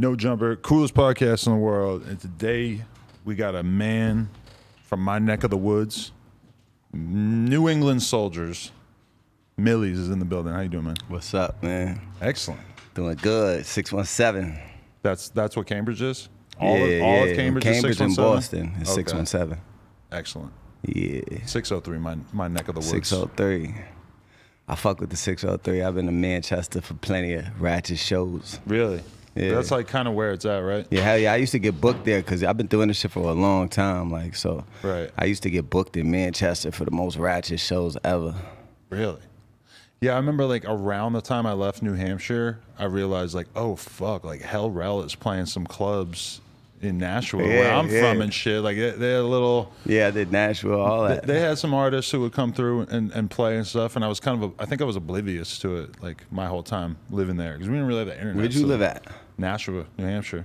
No Jumper, coolest podcast in the world. And today we got a man from my neck of the woods, New England Soldiers. Millyz is in the building. How you doing, man? What's up, man? Excellent. Doing good. Six one seven. That's that's what Cambridge is. All yeah, of, all yeah. of Cambridge, Cambridge is and 617? Boston is six one seven. Excellent. Yeah, Six oh three, my my neck of the woods. six oh three. I fuck with the six oh three. I've been to Manchester for plenty of ratchet shows. Really? Yeah. That's like kind of where it's at, right? Yeah, hell yeah. I used to get booked there because I've been doing this shit for a long time. Like so, Right. I used to get booked in Manchester for the most ratchet shows ever. Really? Yeah, I remember like around the time I left New Hampshire, I realized like, oh fuck, like Hell Rell is playing some clubs in Nashua where I'm yeah. from and shit. Like they- they're a little. Yeah, did Nashua, all They, that. they had some artists who would come through and, and play and stuff, and I was kind of, a, I think I was oblivious to it, like my whole time living there, because we didn't really have the internet. Where'd you so- live at? Nashua, New Hampshire.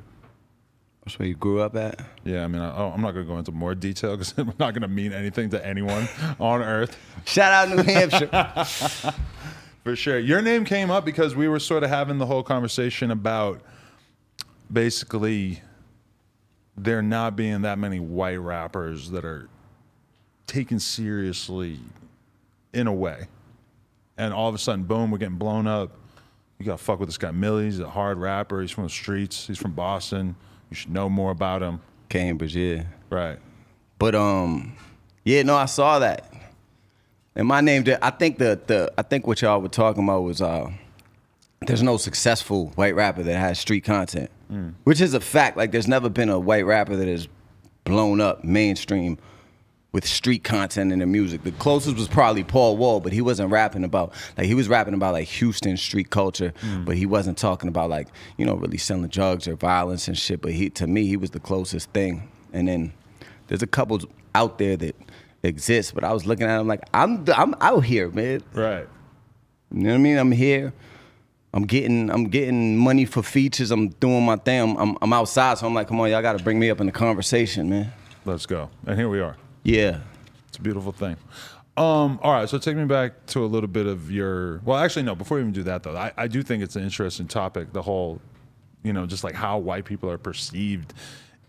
That's where you grew up at. Yeah, I mean, I, oh, I'm not going to go into more detail because I'm not going to mean anything to anyone on earth. Shout out New Hampshire. For sure. Your name came up because we were sort of having the whole conversation about basically there not being that many white rappers that are taken seriously in a way. And all of a sudden, boom, we're getting blown up. You got to fuck with this guy, Millie. He's a hard rapper. He's from the streets. He's from Boston. You should know more about him. Cambridge, yeah. Right. But um, yeah, no, I saw that. And my name, I think the the I think what y'all were talking about was uh, there's no successful white rapper that has street content, which is a fact. Like there's never been a white rapper that has blown up mainstream with street content in their music. The closest was probably Paul Wall, but he wasn't rapping about like he was rapping about like Houston street culture, mm. but he wasn't talking about like you know really selling drugs or violence and shit. But he to me he was the closest thing. And then there's a couple out there that exist, but I was looking at him like I'm I'm out here, man. Right. You know what I mean? I'm here. I'm getting I'm getting money for features. I'm doing my thing. I'm, I'm, I'm outside, so I'm like, come on, y'all got to bring me up in the conversation, man. Let's go. And here we are. Yeah. It's a beautiful thing. Um, all right, so take me back to a little bit of your. Well, actually, no. Before we even do that, though, I, I do think it's an interesting topic. The whole, you know, just like how white people are perceived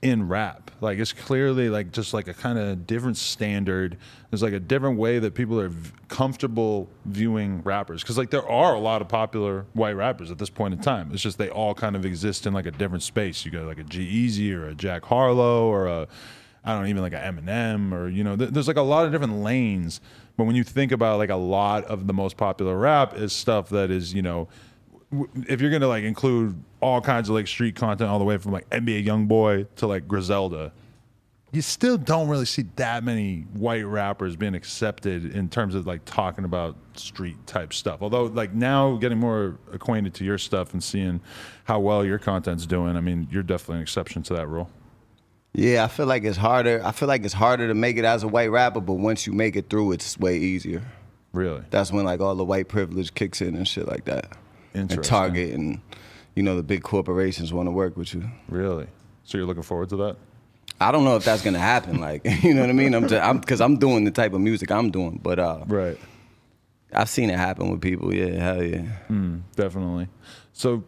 in rap. Like it's clearly like just like a kind of different standard. There's like a different way that people are v- comfortable viewing rappers. Because like there are a lot of popular white rappers at this point in time. It's just they all kind of exist in like a different space. You got like a G-Eazy or a Jack Harlow or a I don't know, even like a Eminem or you know, th- there's like a lot of different lanes. But when you think about like a lot of the most popular rap is stuff that is you know, w- if you're gonna like include all kinds of like street content all the way from like NBA YoungBoy to like Griselda, you still don't really see that many white rappers being accepted in terms of like talking about street type stuff. Although like now getting more acquainted to your stuff and seeing how well your content's doing, I mean, you're definitely an exception to that rule. Yeah, I feel like it's harder. I feel like it's harder to make it as a white rapper, but once you make it through, it's way easier. Really? That's when like all the white privilege kicks in and shit like that. And Interesting. Target and you know the big corporations want to work with you. Really? So you're looking forward to that? I don't know if that's gonna happen. Like you know what I mean? I'm just, I'm because I'm doing the type of music I'm doing, but uh, Right. I've seen it happen with people. Yeah, hell yeah. Definitely. So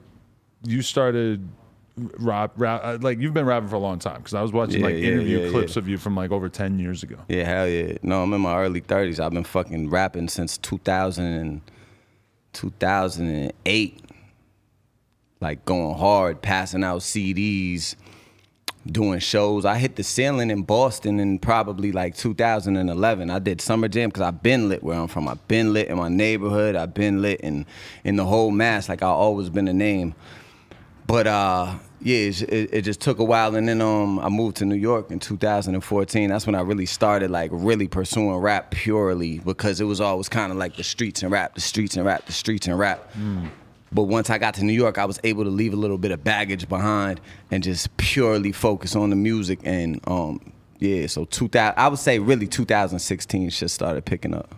you started rap, rap uh, like you've been rapping for a long time because I was watching Yeah, like yeah, interview yeah, clips of you from like over 10 years ago. Yeah, hell yeah. No, I'm in my early 30s. I've been fucking rapping since 2000 and 2008. Like going hard, passing out CDs, doing shows. I hit the ceiling in Boston in probably like 2011. I did Summer Jam because I've been lit where I'm from. I've been lit in my neighborhood. I've been lit in, in the whole mass. Like i always been a name. But uh, yeah, it, it, just took a while, and then um, I moved to New York in 2014. That's when I really started like really pursuing rap purely because it was always kind of like the streets and rap, the streets and rap, the streets and rap. But once I got to New York, I was able to leave a little bit of baggage behind and just purely focus on the music. And um, yeah, so 2000, I would say really 2016 shit started picking up.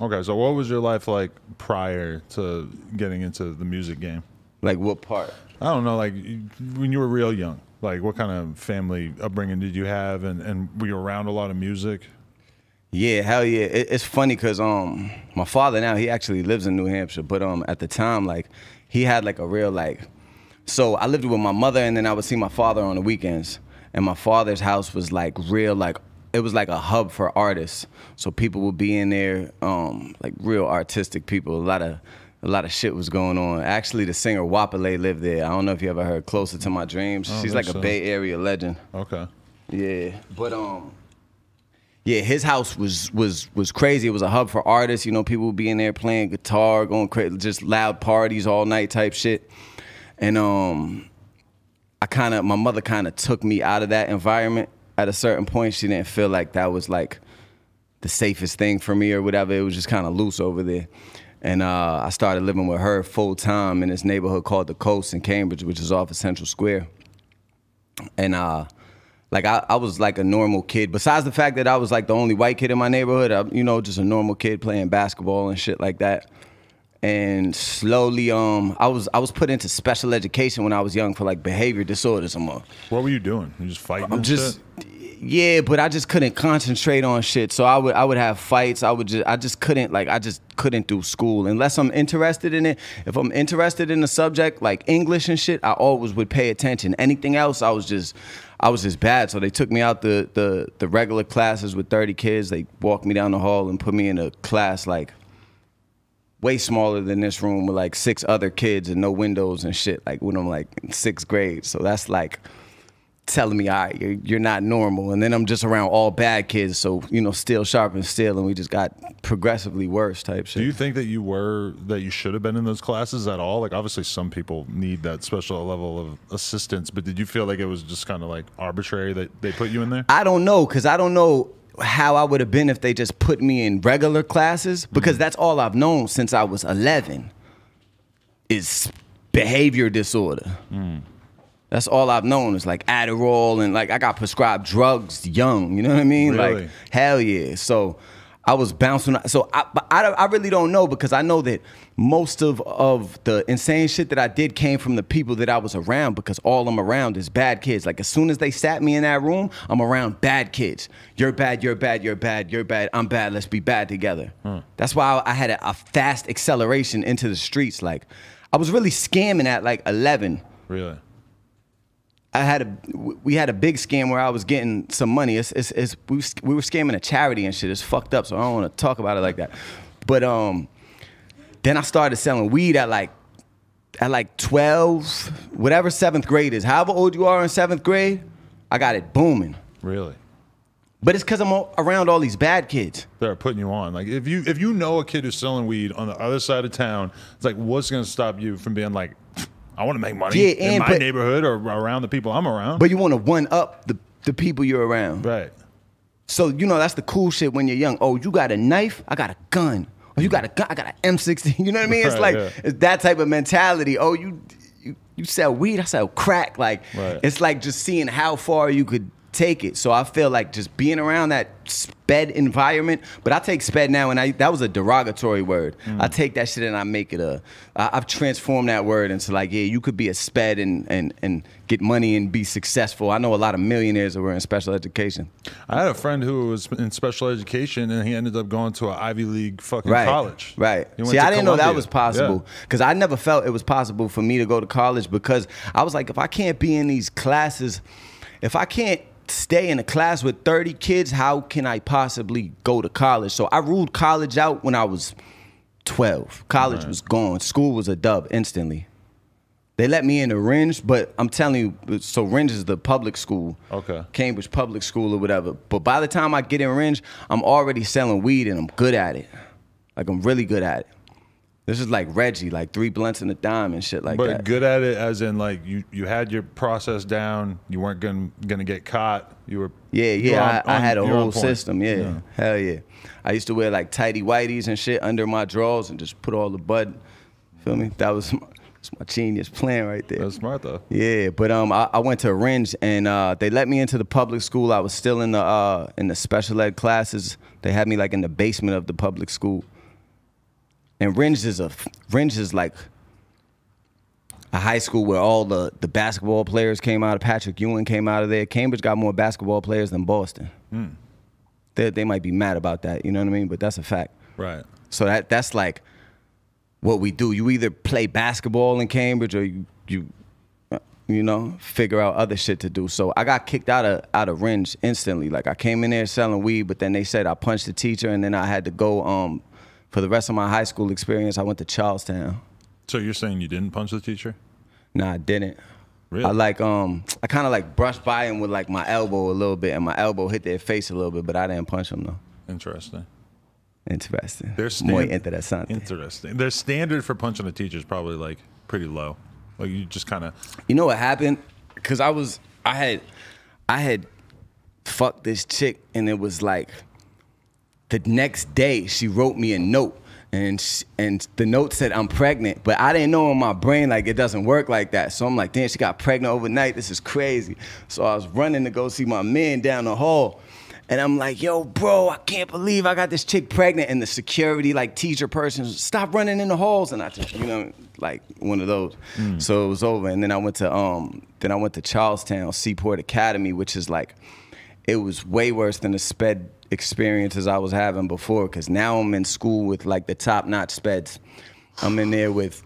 Okay, so what was your life like prior to getting into the music game? Like what part? I don't know, like when you were real young, like what kind of family upbringing did you have, and, and were you around a lot of music? Yeah, hell yeah. It, it's funny because um, my father now he actually lives in New Hampshire, but um, at the time like he had like a real like so I lived with my mother, and then I would see my father on the weekends. And my father's house was like real, like it was like a hub for artists. So people would be in there, um, like real artistic people. A lot of a lot of shit was going on. Actually, the singer Goapele lived there. I don't know if you ever heard "Closer to My Dreams." She's like a so. Bay Area legend. Okay. Yeah, but um, yeah, his house was was was crazy. It was a hub for artists. You know, people would be in there playing guitar, going crazy, just loud parties all night type shit. And um, I kind of my mother kind of took me out of that environment at a certain point. She didn't feel like that was like the safest thing for me or whatever. It was just kind of loose over there. And uh, I started living with her full time in this neighborhood called the Coast in Cambridge, which is off of Central Square. And uh, like I, I was like a normal kid. Besides the fact that I was like the only white kid in my neighborhood, I, you know, just a normal kid playing basketball and shit like that. And slowly, um, I was I was put into special education when I was young for like behavior disorders and more. What were you doing? You just fighting? I'm just shit? Yeah, but I just couldn't concentrate on shit. So I would I would have fights. I would just I just couldn't like I just couldn't do school unless I'm interested in it. If I'm interested in the subject like English and shit, I always would pay attention. Anything else, I was just I was just bad. So they took me out the the the regular classes with 30 kids. They walked me down the hall and put me in a class like way smaller than this room with like six other kids and no windows and shit. Like when I'm like in sixth grade. So that's like telling me, all right, you're, you're not normal. And then I'm just around all bad kids. So, you know, still sharp and still. And we just got progressively worse type shit. Do you think that you were that you should have been in those classes at all? Like obviously some people need that special level of assistance, but did you feel like it was just kind of like arbitrary that they put you in there? I don't know, because I don't know how I would have been if they just put me in regular classes, because mm-hmm. that's all I've known since I was 11 is behavior disorder. Mm. That's all I've known is like Adderall and like I got prescribed drugs young. You know what I mean? Really? Like hell yeah. So I was bouncing. So I, but I, I really don't know because I know that most of of the insane shit that I did came from the people that I was around because all I'm around is bad kids. Like as soon as they sat me in that room, I'm around bad kids. You're bad. You're bad. You're bad. You're bad. I'm bad. Let's be bad together. Hmm. That's why I had a, a fast acceleration into the streets. Like I was really scamming at like 11. Really? I had a we had a big scam where I was getting some money. It's, it's, it's we, we were scamming a charity and shit. It's fucked up, so I don't want to talk about it like that. But um, then I started selling weed at like at like twelve, whatever seventh grade is. However old you are in seventh grade, I got it booming. Really? But it's because I'm all, around all these bad kids. They're putting you on. Like if you if you know a kid who's selling weed on the other side of town, it's like what's gonna stop you from being like, I want to make money Yeah, in my but- neighborhood or around the people I'm around. But you want to one up the the people you're around. right. So you know that's the cool shit when you're young. Oh, you got a knife? I got a gun. Oh, you got a gun? I got an M60. You know what I mean? It's Right, like yeah. it's that type of mentality. Oh, you you you sell weed? I sell crack. Like Right. it's like just seeing how far you could take it. So I feel like just being around that sped environment. But I take sped now, and I that was a derogatory word. Mm. I take that shit and I make it a. I, I've transformed that word into like, yeah, you could be a sped and and and get money and be successful. I know a lot of millionaires that were in special education. I had a friend who was in special education and he ended up going to an Ivy League fucking right, college. Right. See, I didn't know that was possible because I never felt it was possible for me to go to college because I was like, if I can't be in these classes, if I can't stay in a class with 30 kids, how can I possibly go to college? So I ruled college out when I was 12. College was gone. School was a dub instantly. They let me in into Rindge, but I'm telling you, so Rindge is the public school. Okay. Cambridge Public School or whatever. But by the time I get in Rindge, I'm already selling weed and I'm good at it. Like I'm really good at it. This is like Reggie, like three blunts and a dime and shit like But that. But good at it as in like you you had your process down. You weren't gonna gonna get caught. You were Yeah, were yeah, on- I, I on- had a you were on whole system. Yeah. hell yeah. I used to wear like tighty whities and shit under my drawers and just put all the bud. Feel me? That was my, that's my genius plan right there. That's smart though. Yeah, but um, I, I went to a Rindge and uh, they let me into the public school. I was still in the uh, in the special ed classes. They had me like in the basement of the public school. And Rindge is a Rindge is like a high school where all the the basketball players came out of. Patrick Ewing came out of there. Cambridge got more basketball players than Boston. They they might be mad about that, you know what I mean? But that's a fact. Right. So that that's like what we do. You either play basketball in Cambridge or you you you know, figure out other shit to do. So I got kicked out of out of Rindge instantly. Like I came in there selling weed, but then they said I punched the teacher, and then I had to go. Um, for the rest of my high school experience, I went to Charlestown. So you're saying you didn't punch the teacher? No, I didn't. Really? I like um I kind of like brushed by him with like my elbow a little bit, and my elbow hit their face a little bit, but I didn't punch him though. Interesting. Interesting. Their Muy stand- interesante. Interesting. Their standard for punching a teacher is probably like pretty low. Like you just kind of You know what happened? Cause I was I had I had fucked this chick and it was like the next day she wrote me a note and sh and the note said I'm pregnant, but I didn't know in my brain like it doesn't work like that. So I'm like, damn, she got pregnant overnight. This is crazy. So I was running to go see my man down the hall. And I'm like, yo, bro, I can't believe I got this chick pregnant. And the security, like teacher person, stop running in the halls. And I just, you know, like one of those. So it was over. And then I went to um, then I went to Charlestown Seaport Academy, which is like, it was way worse than the sped experiences I was having before. Cause now I'm in school with like the top notch speds. I'm in there with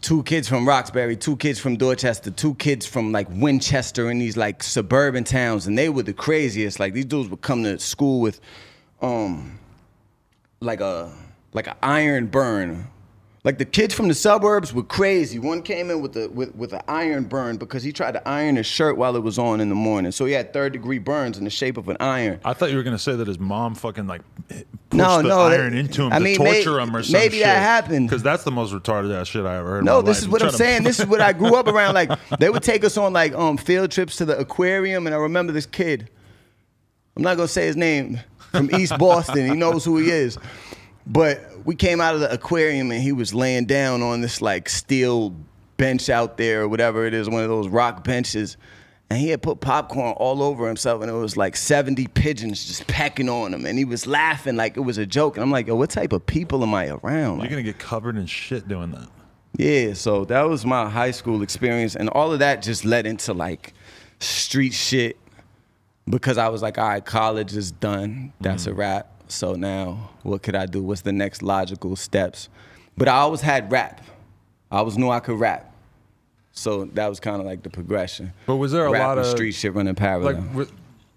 two kids from Roxbury, two kids from Dorchester, two kids from like Winchester in these like suburban towns, and they were the craziest. Like these dudes would come to school with, um, like a like an iron burn. Like the kids from the suburbs were crazy. One came in with a with with an iron burn because he tried to iron his shirt while it was on in the morning. So he had third degree burns in the shape of an iron. I thought you were gonna say that his mom fucking like pushed No, the no, iron that- into him I to mean, torture may- him or something. maybe shit. that happened. Because that's the most retarded ass shit I ever heard. in No, this life. is what I'm to- saying. This is what I grew up around. Like they would take us on like um field trips to the aquarium, and I remember this kid. I'm not gonna say his name from East Boston. He knows who he is, but we came out of the aquarium and he was laying down on this like steel bench out there or whatever it is, one of those rock benches. And he had put popcorn all over himself, and it was like 70 pigeons just pecking on him. And he was laughing like it was a joke. And I'm like, yo, what type of people am I around? You're gonna get covered in shit doing that. yeah, so that was my high school experience, and all of that just led into like street shit because I was like, all right, college is done. That's a mm-hmm. wrap. So now, what could I do? What's the next logical steps? But I always had rap. I always knew I could rap. So that was kind of like the progression. But was there a rap lot of street shit running parallel? like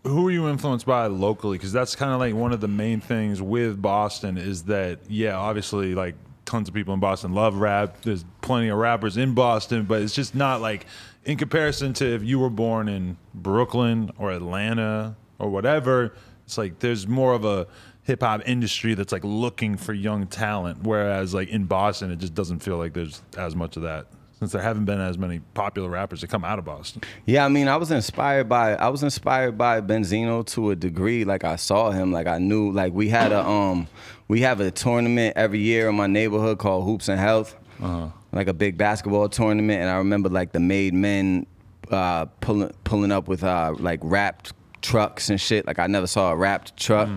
who are you influenced by locally because that's kind of like one of the main things with boston is that yeah obviously like tons of people in boston love rap there's plenty of rappers in boston but it's just not like in comparison to if you were born in brooklyn or atlanta or whatever it's like there's more of a hip-hop industry that's like looking for young talent whereas like in boston it just doesn't feel like there's as much of that since there haven't been as many popular rappers that come out of boston Yeah, I mean, I was inspired by I was inspired by Benzino to a degree. Like I saw him, like I knew, like we had a um we have a tournament every year in my neighborhood called Hoops and Health, like a big basketball tournament. And I remember like the made men uh, pulling pulling up with uh, like wrapped trucks and shit. Like I never saw a wrapped truck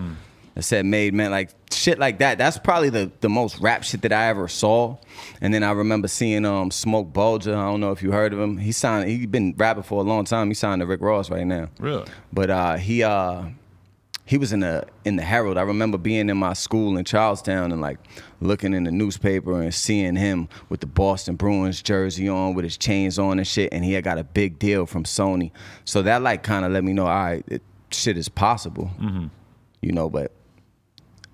that said made men like shit like that. That's probably the, the most rap shit that I ever saw. And then I remember seeing um Smoke Bulga. I don't know if you heard of him. He signed he been rapping for a long time. He signed to Rick Ross right now. Really? But uh he uh he was in the in the Herald. I remember being in my school in Charlestown and like looking in the newspaper and seeing him with the Boston Bruins jersey on, with his chains on and shit. And he had got a big deal from Sony. So that like kind of let me know, all right, it, shit is possible. You know, but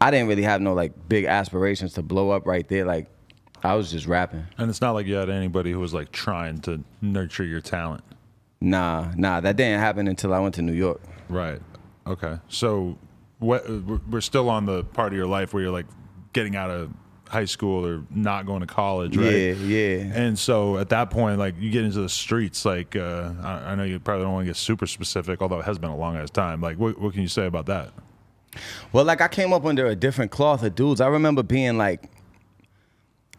I didn't really have no like big aspirations to blow up right there. Like I was just rapping. And it's not like you had anybody who was like trying to nurture your talent. Nah, nah, that didn't happen until I went to New York. Right. Okay. So what we're- still on the part of your life where you're like getting out of high school or not going to college, right? Yeah, yeah. And so at that point, like you get into the streets, like uh, I, I know you probably don't want to get super specific, although it has been a long ass time. Like, what, what can you say about that? Well, like I came up under a different cloth of dudes. I remember being like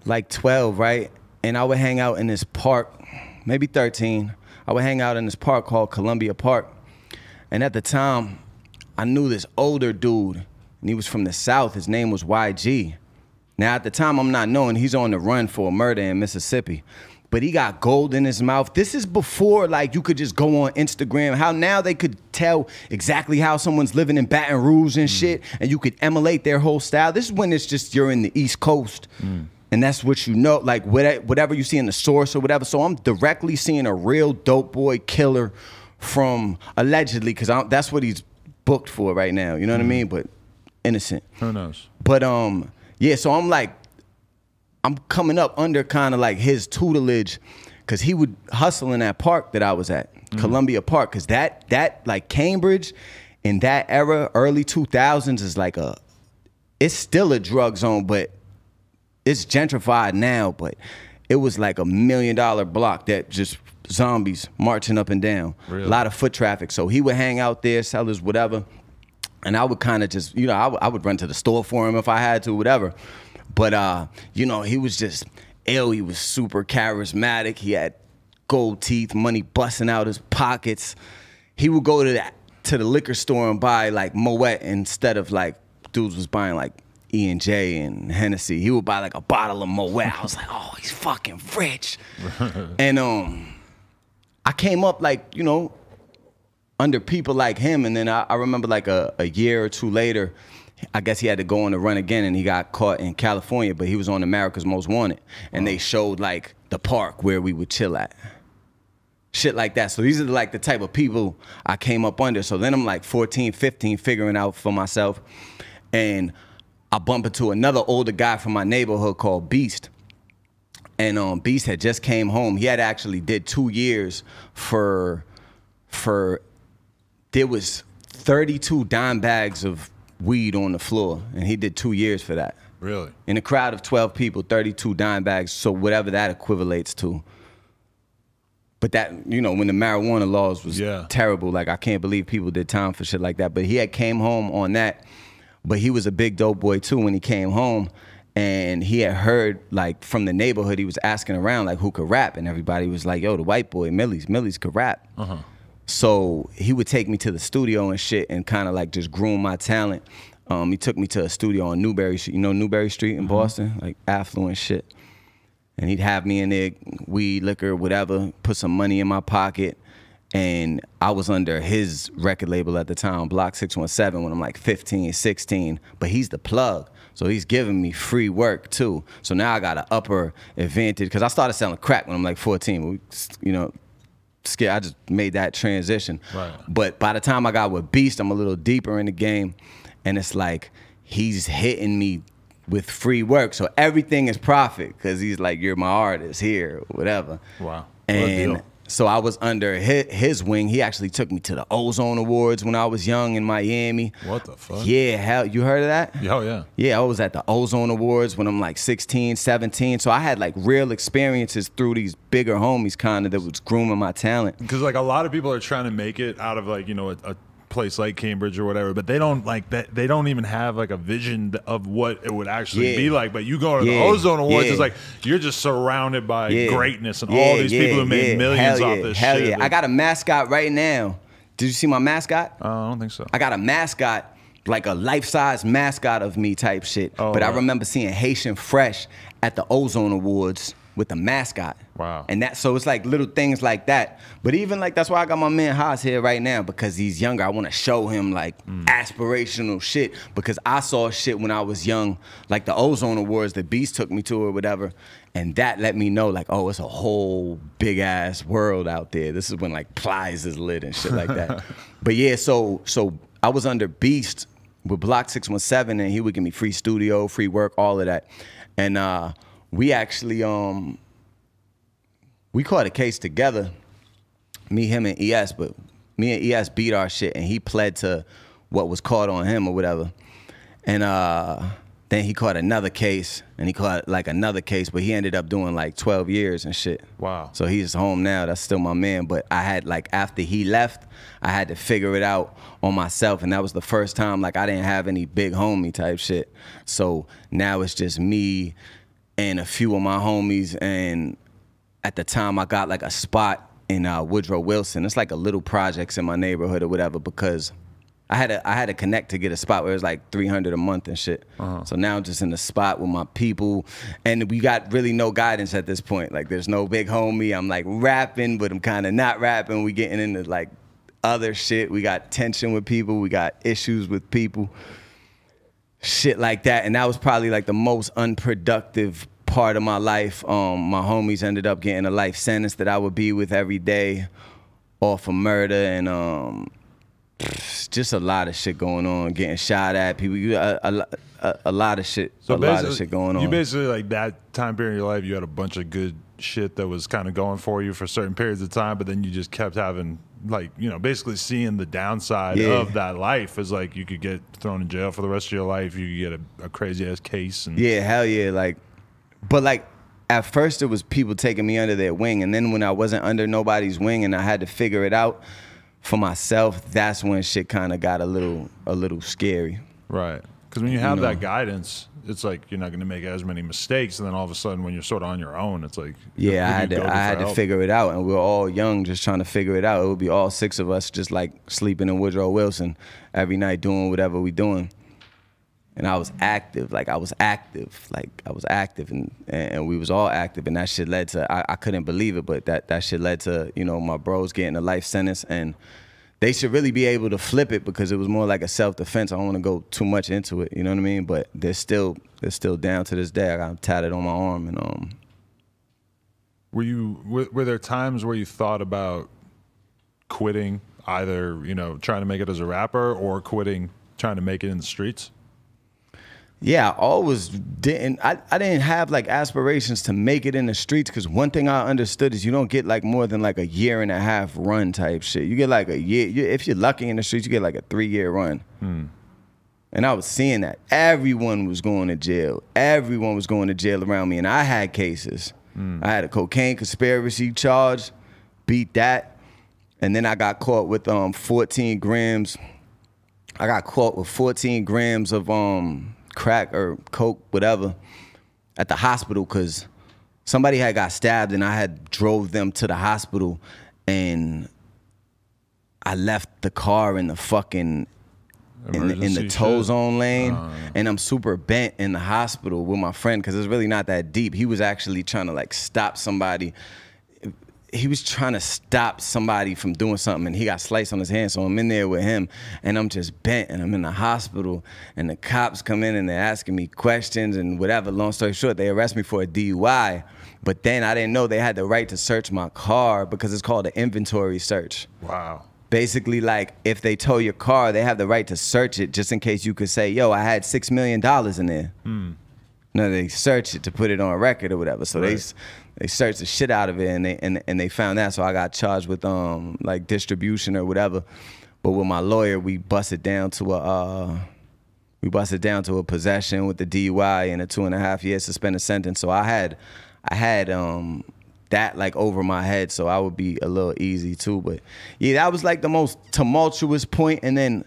like 12, right? And I would hang out in this park, maybe 13. I would hang out in this park called Columbia Park. And at the time, I knew this older dude, and he was from the South. His name was YG. Now, at the time, I'm not knowing he's on the run for a murder in Mississippi. But he got gold in his mouth. This is before, like, you could just go on Instagram. How now they could tell exactly how someone's living in Baton Rouge and mm. shit, and you could emulate their whole style. This is when it's just you're in the East Coast. Mm. and that's what you know, like whatever you see in the source or whatever. So I'm directly seeing a real dope boy killer from allegedly, because that's what he's booked for right now. You know what I mm. mean? But innocent. Who knows? But um, yeah. So I'm like, I'm coming up under kind of like his tutelage, cause he would hustle in that park that I was at, mm-hmm. Columbia Park, cause that that like Cambridge, in that era, early 2000s, is like a, it's still a drug zone, but it's gentrified now. But it was like a million dollar block that just zombies marching up and down, Really? a lot of foot traffic. So he would hang out there, sell his whatever and I would kind of just, you know, I, would- I would run to the store for him if I had to, whatever. But uh, you know, he was just ill. He was super charismatic. He had gold teeth, money busting out his pockets. He would go to that to the liquor store and buy like Moet instead of like dudes was buying like E and J and Hennessy. He would buy like a bottle of Moet. I was like, oh, he's fucking rich. and um, I came up like you know under people like him. And then I, I remember like a, a year or two later, I guess he had to go on the run again and he got caught in California, but he was on America's Most Wanted. And they showed like the park where we would chill at. Shit like that. So these are like the type of people I came up under. So then I'm like 14, 15, figuring out for myself. And I bump into another older guy from my neighborhood called Beast and um, Beast had just came home. He had actually did two years for for there was 32 dime bags of weed on the floor, and he did two years for that. Really? In a crowd of 12 people, 32 dime bags, so whatever that equivalates to. But that, you know, when the marijuana laws was Yeah. terrible, like I can't believe people did time for shit like that. But he had came home on that. But he was a big dope boy too when he came home. And he had heard like from the neighborhood, he was asking around like who could rap, and everybody was like, "Yo, the white boy Millyz Millyz could rap." Uh-huh. So he would take me to the studio and shit, and kind of like just groom my talent. Um, he took me to a studio on Newbury Street, you know Newbury Street in Boston, like affluent shit and he'd have me in there, weed, liquor, whatever, put some money in my pocket. And I was under his record label at the time, Block 617, when I'm like 15, 16. But he's the plug. So he's giving me free work too. So now I got an upper advantage because I started selling crack when I'm like 14. You know, scared. I just made that transition. Right. But by the time I got with Beast, I'm a little deeper in the game, and it's like he's hitting me with free work. So everything is profit because he's like, "You're my artist here, whatever." Wow. And. So I was under his, his wing. He actually took me to the Ozone Awards when I was young in Miami. What the fuck? Yeah, hell, you heard of that? Oh yeah. Yeah, I was at the Ozone Awards when I'm like 16, 17. So I had like real experiences through these bigger homies kind of that was grooming my talent. Because like a lot of people are trying to make it out of like you know a, a place like Cambridge or whatever, but they don't like that. They don't even have like a vision of what it would actually Yeah. be like. But you go to the Ozone Awards, Yeah. it's like you're just surrounded by Yeah. greatness and Yeah, all these yeah, people who made yeah. millions Hell off yeah, this Hell shit. yeah. I got a mascot right now. Did you see my mascot? Uh, I don't think so. I got a mascot, like a life size mascot of me type shit. Oh, but I remember seeing Haitian Fresh at the Ozone Awards with the mascot. Wow. And that so it's like little things like that. But even like that's why I got my man Haas here right now because he's younger. I want to show him like Mm. aspirational shit because I saw shit when I was young, like the Ozone Awards that Beast took me to or whatever. And that let me know like, oh, it's a whole big ass world out there. This is when like Plies is lit and shit like that. but yeah, so so I was under Beast with Block 617 and he would give me free studio, free work, all of that. And uh we actually um we caught a case together, me, him, and ES, but me and ES beat our shit and he pled to what was caught on him or whatever. And uh then he caught another case and he caught like another case, but he ended up doing like 12 years and shit. Wow. So he's home now. That's still my man. But I had like after he left, I had to figure it out on myself. And that was the first time like I didn't have any big homie type shit. So now it's just me and a few of my homies. And at the time I got like a spot in uh, Woodrow Wilson. It's like a little projects in my neighborhood or whatever because I had to I had to connect to get a spot where it was like 300 a month and shit. So now I'm just in the spot with my people and we got really no guidance at this point. Like there's no big homie. I'm like rapping, but I'm kind of not rapping. We getting into like other shit. We got tension with people. We got issues with people. Shit like that. And that was probably like the most unproductive part of my life. Um, my homies ended up getting a life sentence that I would be with every day, off of murder and um, just a lot of shit going on. Getting shot at people, you- a, a, a, a lot of shit, a lot of shit going on. You basically like that time period in your life, you had a bunch of good shit that was kind of going for you for certain periods of time, but then you just kept having like you know basically seeing the downside Yeah. of that life is like you could get thrown in jail for the rest of your life. You could get a, a crazy ass case and Yeah, hell yeah. Like, but like at first it was people taking me under their wing, and then when I wasn't under nobody's wing and I had to figure it out for myself, that's when shit kind of got a little a little scary. right. Because when you have You know. that guidance, it's like you're not going to make as many mistakes, and then all of a sudden when you're sort of on your own, it's like Yeah, I had to I had to help? figure it out, and we are all young, just trying to figure it out. It would be all six of us just like sleeping in Woodrow Wilson every night, doing whatever we doing. And I was active, like I was active, like I was active, and and we was all active, and that shit led to I, I couldn't believe it, but that that shit led to you know my bros getting a life sentence, and they should really be able to flip it because it was more like a self defense. I don't want to go too much into it, you know what I mean? But they're still they're still down to this day. I got tatted on my arm, and um Were you were, were there times where you thought about quitting, either you know trying to make it as a rapper or quitting trying to make it in the streets? Yeah, I always didn't. I, I didn't have like aspirations to make it in the streets because one thing I understood is you don't get like more than like a year and a half run type shit. You get like a year. You, if you're lucky in the streets, you get like a three year run. And I was seeing that everyone was going to jail. Everyone was going to jail around me, and I had cases. I had a cocaine conspiracy charge, beat that, and then I got caught with um 14 grams I got caught with 14 grams of um crack or coke, whatever, at the hospital because somebody had got stabbed and I had drove them to the hospital and I left the car in the fucking in the, in the Emergency tow shit? zone lane uh-huh. and I'm super bent in the hospital with my friend because it's really not that deep. He was actually trying to like stop somebody he was trying to stop somebody from doing something and he got sliced on his hand. So I'm in there with him and I'm just bent and I'm in the hospital and the cops come in and they're asking me questions and whatever. Long story short, they arrest me for a DUI. But then I didn't know they had the right to search my car because it's called an inventory search. Wow. Basically, like if they tow your car, they have the right to search it just in case you could say, yo, I had six million dollars in there. Hmm. No, they search it to put it on record or whatever. So they Right. s- they searched the shit out of it and they and, and they found that. So I got charged with um like distribution or whatever. But with my lawyer, we busted down to a uh, we busted down to a possession with the DUI and a two and a half year suspended sentence. So I had I had um that like over my head, so I would be a little easy too. But yeah, that was like the most tumultuous point, and then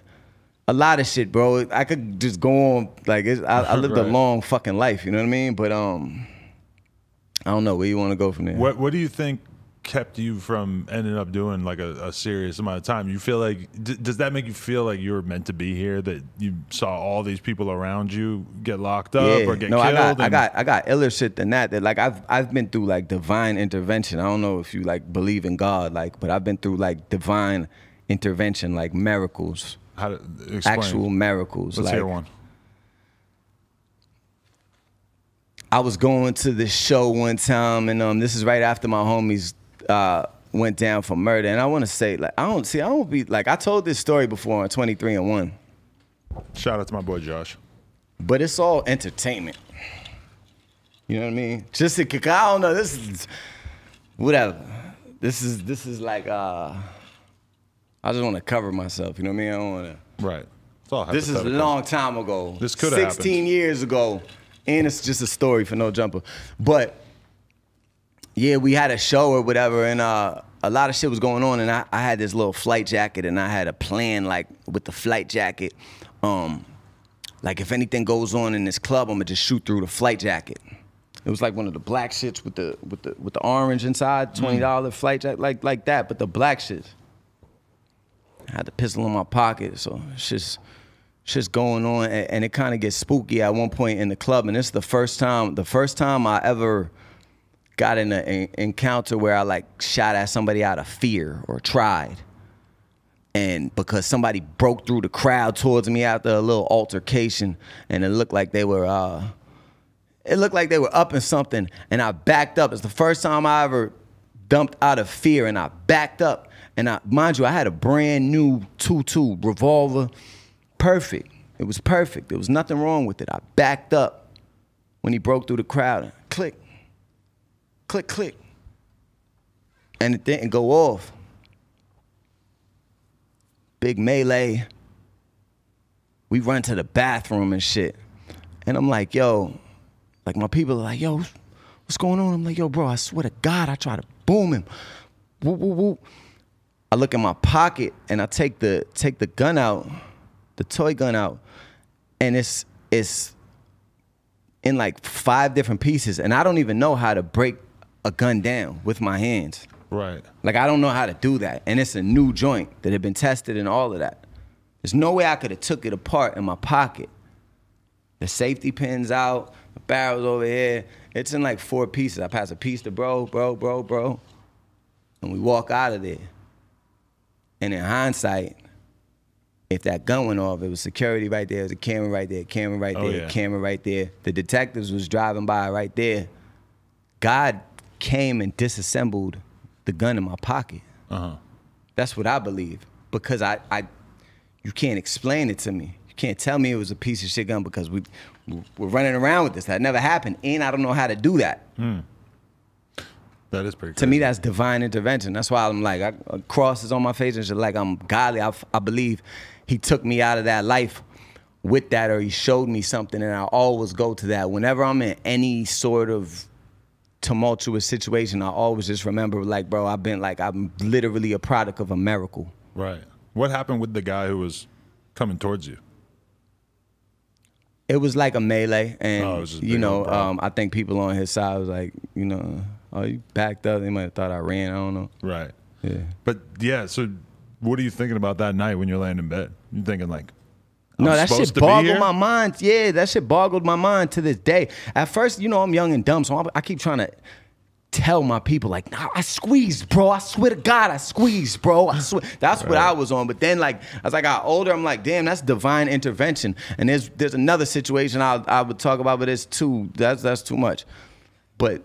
a lot of shit, bro. I could just go on like it's, I, I lived a long fucking life, you know what I mean? But um, I don't know where you want to go from there. What What do you think kept you from ending up doing like a, a serious amount of time? You feel like d- does that make you feel like you were meant to be here? That you saw all these people around you get locked up or get no, killed? I got, I got, I got iller shit than that. That like I've, I've been through like divine intervention. I don't know if you like believe in God, like, but I've been through like divine intervention, like miracles, How to, explain. actual miracles. Let's like, hear one. I was going to this show one time, and um, this is right after my homies uh, went down for murder. And I want to say, like, I don't see, I don't be like, I told this story before on 23 and One, Shout out to my boy Josh. but it's all entertainment. You know what I mean? Just to, kick- I don't know. This is whatever. This is this is like, uh, I just want to cover myself. You know what I mean? I don't want to. Right. It's all This is a long time ago. This coulda 16 happened. years ago. And it's just a story for no jumper. But yeah, we had a show or whatever, and uh, a lot of shit was going on, and I, I had this little flight jacket, and I had a plan like with the flight jacket. Um, like if anything goes on in this club, I'm gonna just shoot through the flight jacket. It was like one of the black shits with the with the with the orange inside, twenty dollar flight jacket, like like that, but the black shit. I had the pistol in my pocket, so it's just going on, and, and it kind of gets spooky at one point in the club, and is the first time, the first time I ever got in an encounter where I like shot at somebody out of fear or tried, and because somebody broke through the crowd towards me after a little altercation, and it looked like they were. uh It looked like they were up in something, and I backed up. It's the first time I ever dumped out of fear, and I backed up. And I, mind you, I had a brand new 2-2 revolver, perfect. It was perfect. There was nothing wrong with it. I backed up when he broke through the crowd. Click, click, click, and it didn't go off. Big melee. We run to the bathroom and shit. And I'm like, yo, like my people are like, yo, what's going on? I'm like, yo, bro, I swear to God, I try to boom him. Woo, woo, woo. I look in my pocket and I take the take the gun out, the toy gun out, and it's it's in like five different pieces, and I don't even know how to break a gun down with my hands. Right. Like I don't know how to do that, and it's a new joint that had been tested and all of that. There's no way I could have took it apart in my pocket. The safety pins out, the barrel's over here. It's in like four pieces. I pass a piece to bro, bro, bro, bro, and we walk out of there. And in hindsight, if that gun went off, it was security right there, it was a camera right there, camera right Oh, there, yeah. camera right there. The detectives was driving by right there. God came and disassembled the gun in my pocket. Uh huh. That's what I believe because I, I, you can't explain it to me. You can't tell me it was a piece of shit gun because we, we're running around with this. That never happened, and I don't know how to do that. That is pretty. To me, that's divine intervention. That's why I'm like, I, uh, crosses on my face and just Like I'm godly. I, I believe He took me out of that life with that, or He showed me something, and I always go to that. Whenever I'm in any sort of tumultuous situation, I always just remember, like, bro, I've been like, I'm literally a product of a miracle. right. What happened with the guy who was coming towards you? It was like a melee, and Oh, it was just you know, um, I think people on his side was like, you know, oh, you backed up. They might have thought I ran. I don't know. Right. Yeah. But yeah, so what are you thinking about that night when you're laying in bed? You're thinking like, No, I'm that supposed shit boggled my mind. Yeah, that shit boggled my mind to this day. At first, you know, I'm young and dumb, so I, I keep trying to tell my people, like, nah, I squeezed, bro. I swear to God, I squeezed, bro. I swear. That's what I was on. But then, like, as I got older, I'm like, damn, that's divine intervention. And there's there's another situation I I would talk about, but it's too that's that's too much. But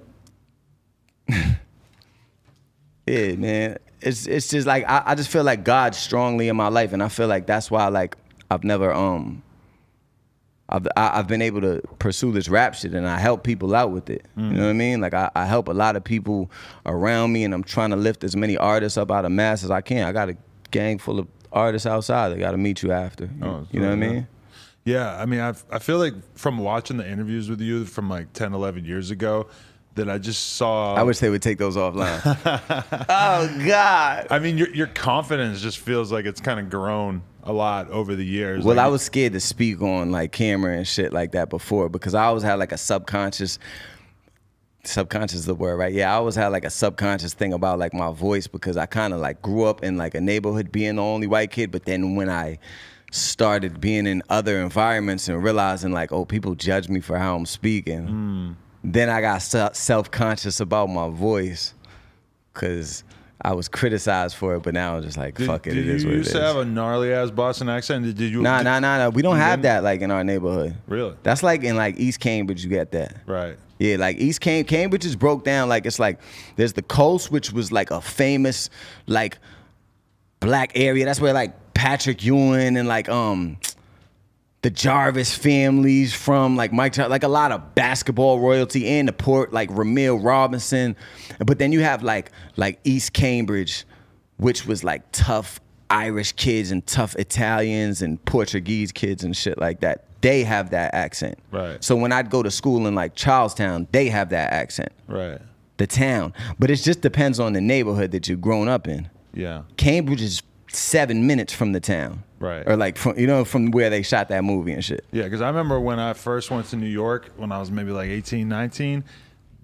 yeah, man. It's it's just like I, I just feel like God's strongly in my life, and I feel like that's why like I've never um I've I, I've been able to pursue this rap shit, and I help people out with it. You know what I mean? Like I, I help a lot of people around me, and I'm trying to lift as many artists up out of mass as I can. I got a gang full of artists outside. They got to meet you after. Oh, you know what I mean? Yeah, I mean, I I feel like from watching the interviews with you from like 10, 11 years ago, that I just saw. I wish they would take those offline. oh God. I mean, your your confidence just feels like it's kind of grown a lot over the years. Well, Like, I was scared to speak on like camera and shit like that before because I always had like a subconscious subconscious is the word, right? Yeah, I always had like a subconscious thing about like my voice because I kind of like grew up in like a neighborhood being the only white kid, but then when I started being in other environments and realizing like, oh, people judge me for how I'm speaking, hmm. Then I got self conscious about my voice because I was criticized for it, but now I'm just like, Did, fuck it, it is you what it used is. to have a gnarly ass Boston accent? Did, you? Nah, did- nah, nah, nah. We don't have didn't? that like in our neighborhood. Really? That's like in like East Cambridge, you get that. Right. Yeah, like East Cam- Cambridge is broke down like it's like there's the coast, which was like a famous like black area. That's where like Patrick Ewing and like um the Jarvis families from like Mike Jar- like a lot of basketball royalty in the port like Rumeal Robinson. But then you have like like East Cambridge, which was like tough Irish kids and tough Italians and Portuguese kids and shit like that. They have that accent. Right. So when I'd go to school in like Charlestown, they have that accent. Right. The town. But it just depends on the neighborhood that you've grown up in. Yeah. Cambridge is seven minutes from the town. Right. Or like from you know, from where they shot that movie and shit. Yeah, because I remember when I first went to New York when I was maybe like 18, 19,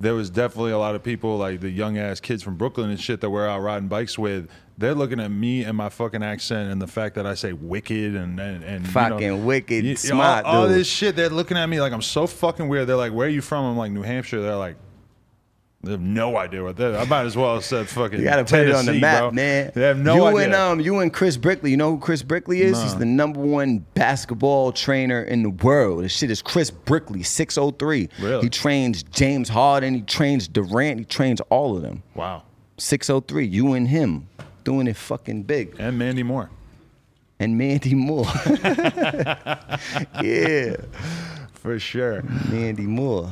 there was definitely a lot of people, like the young ass kids from Brooklyn and shit that we're out riding bikes with. They're looking at me and my fucking accent and the fact that I say wicked and and, and you know, Fucking wicked, you- smart all, all this shit. They're looking at me like I'm so fucking weird. They're like, "Where are you from?" I'm like, "New Hampshire." They're like, They have no idea what that. I might as well have said fucking. You gotta put it on the map, bro. man. They have no you idea. and um, you and Chris Brickley. You know who Chris Brickley is? He's the number one basketball trainer in the world. This shit is Chris Brickley, six oh three. Really? He trains James Harden. He trains Durant. He trains all of them. wow. Six oh three. You and him doing it fucking big. And Mandy Moore. And Mandy Moore. yeah, For sure. Mandy Moore.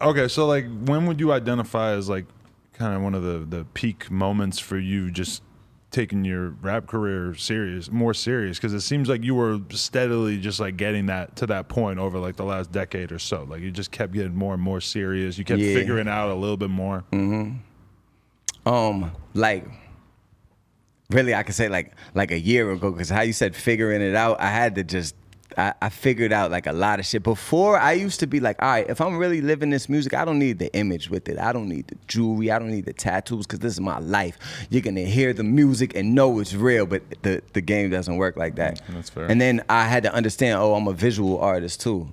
Okay, so like, when would you identify as like kind of one of the the peak moments for you just taking your rap career serious, more serious? Because it seems like you were steadily just like getting that to that point over like the last decade or so. Like you just kept getting more and more serious. You kept Yeah. figuring out a little bit more. um like really i could say like like a year ago because how you said figuring it out i had to just I, I figured out like a lot of shit. Before i used to be like all right if i'm really living this music i don't need the image with it. I don't need the jewelry. I don't need the tattoos because this is my life. You're gonna hear the music and know it's real. But the, the game doesn't work like that. That's fair. and then i had to understand oh i'm a visual artist too.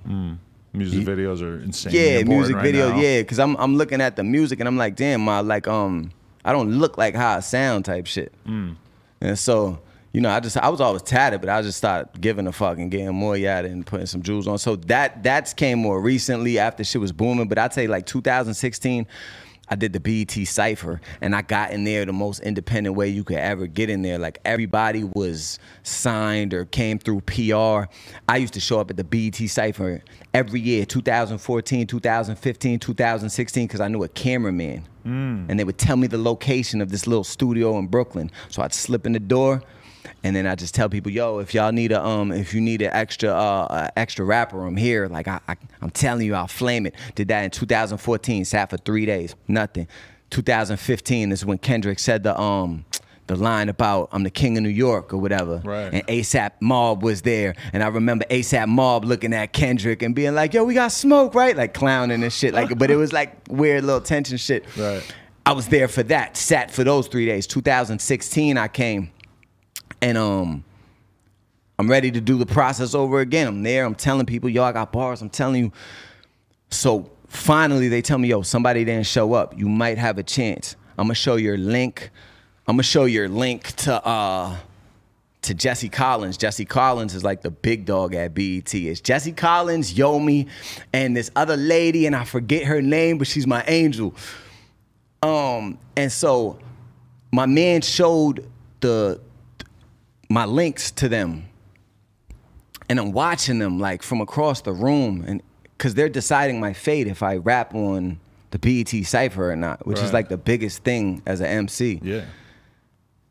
Music videos are insane. yeah, music video, yeah, because I'm I'm looking at the music and I'm like, damn, my like um, I don't look like how I sound type shit. Mm. And so, you know, I just I was always tatted, but I just started giving a fuck and getting more yada and putting some jewels on. So that that's came more recently after shit was booming. But I'd say like 2016. I did the BET Cypher and I got in there the most independent way you could ever get in there. Like everybody was signed or came through PR. I used to show up at the BET Cypher every year 2014, 2015, 2016 because I knew a cameraman. Mm. And they would tell me the location of this little studio in Brooklyn. So I'd slip in the door and then I just tell people, yo, if y'all need a um, if you need an extra uh, uh extra rapper, I'm here. Like I, I, I'm telling you, I'll flame it. Did that in 2014. Sat for three days, nothing. 2015 is when Kendrick said the um, the line about I'm the king of New York or whatever. Right. And ASAP Mob was there, and I remember ASAP Mob looking at Kendrick and being like, yo, we got smoke, right? Like clowning and shit. Like, but it was like weird little tension shit. Right. I was there for that. Sat for those three days. 2016, I came and um I'm ready to do the process over again. I'm there, I'm telling people, yo, I got bars, I'm telling you. So finally they tell me, yo, somebody didn't show up. You might have a chance. I'm gonna show your link. I'm gonna show your link to uh to Jesse Collins. Jesse Collins is like the big dog at BET. It's Jesse Collins, Yomi, and this other lady, and I forget her name, but she's my angel. Um, and so my man showed the my links to them. And I'm watching them like from across the room and cuz they're deciding my fate if I rap on the BET cipher or not, which is like the biggest thing as an MC. Yeah.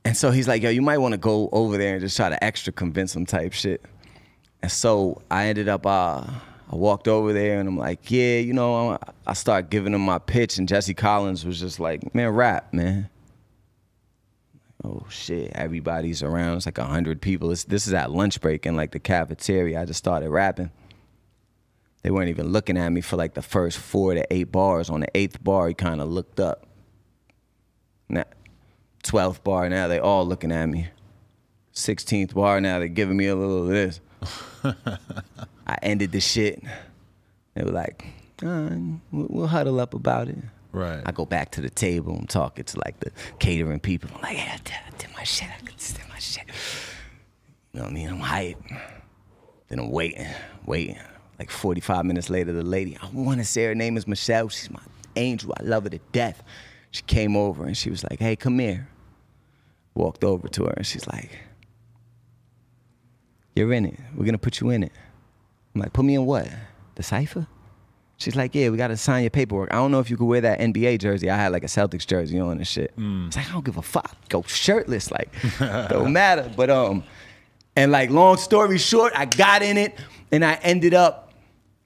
And so he's like, yo, you might want to go over there and just try to extra convince him type shit. And so I ended up, uh, I walked over there and I'm like, yeah, you know, I start giving him my pitch and Jesse Collins was just like, man, rap, man. Oh shit, everybody's around. It's like a hundred people. It's, this is at lunch break in like the cafeteria. I just started rapping. They weren't even looking at me for like the first four to eight bars. On the eighth bar, he kind of looked up. Now, 12th bar, now they all looking at me. 16th bar, now they giving me a little of this. I ended the shit. They were like, uh, we'll huddle up about it. Right. I go back to the table. I'm talking to like the catering people. I'm like, yeah, I did, I did my shit. I did my shit. You know what I mean? I'm hype. Then I'm waiting, waiting. Like 45 minutes later, the lady, I want to say her name is Michelle. She's my angel. I love her to death. She came over and she was like, hey, come here. Walked over to her and she's like, you're in it. We're going to put you in it. I'm like, put me in what? The cipher? She's like, yeah, we got to sign your paperwork. I don't know if you could wear that NBA jersey. I had like a Celtics jersey on and shit. It's like, I don't give a fuck. Go shirtless. Like, don't matter. But, um, and like, long story short, I got in it and I ended up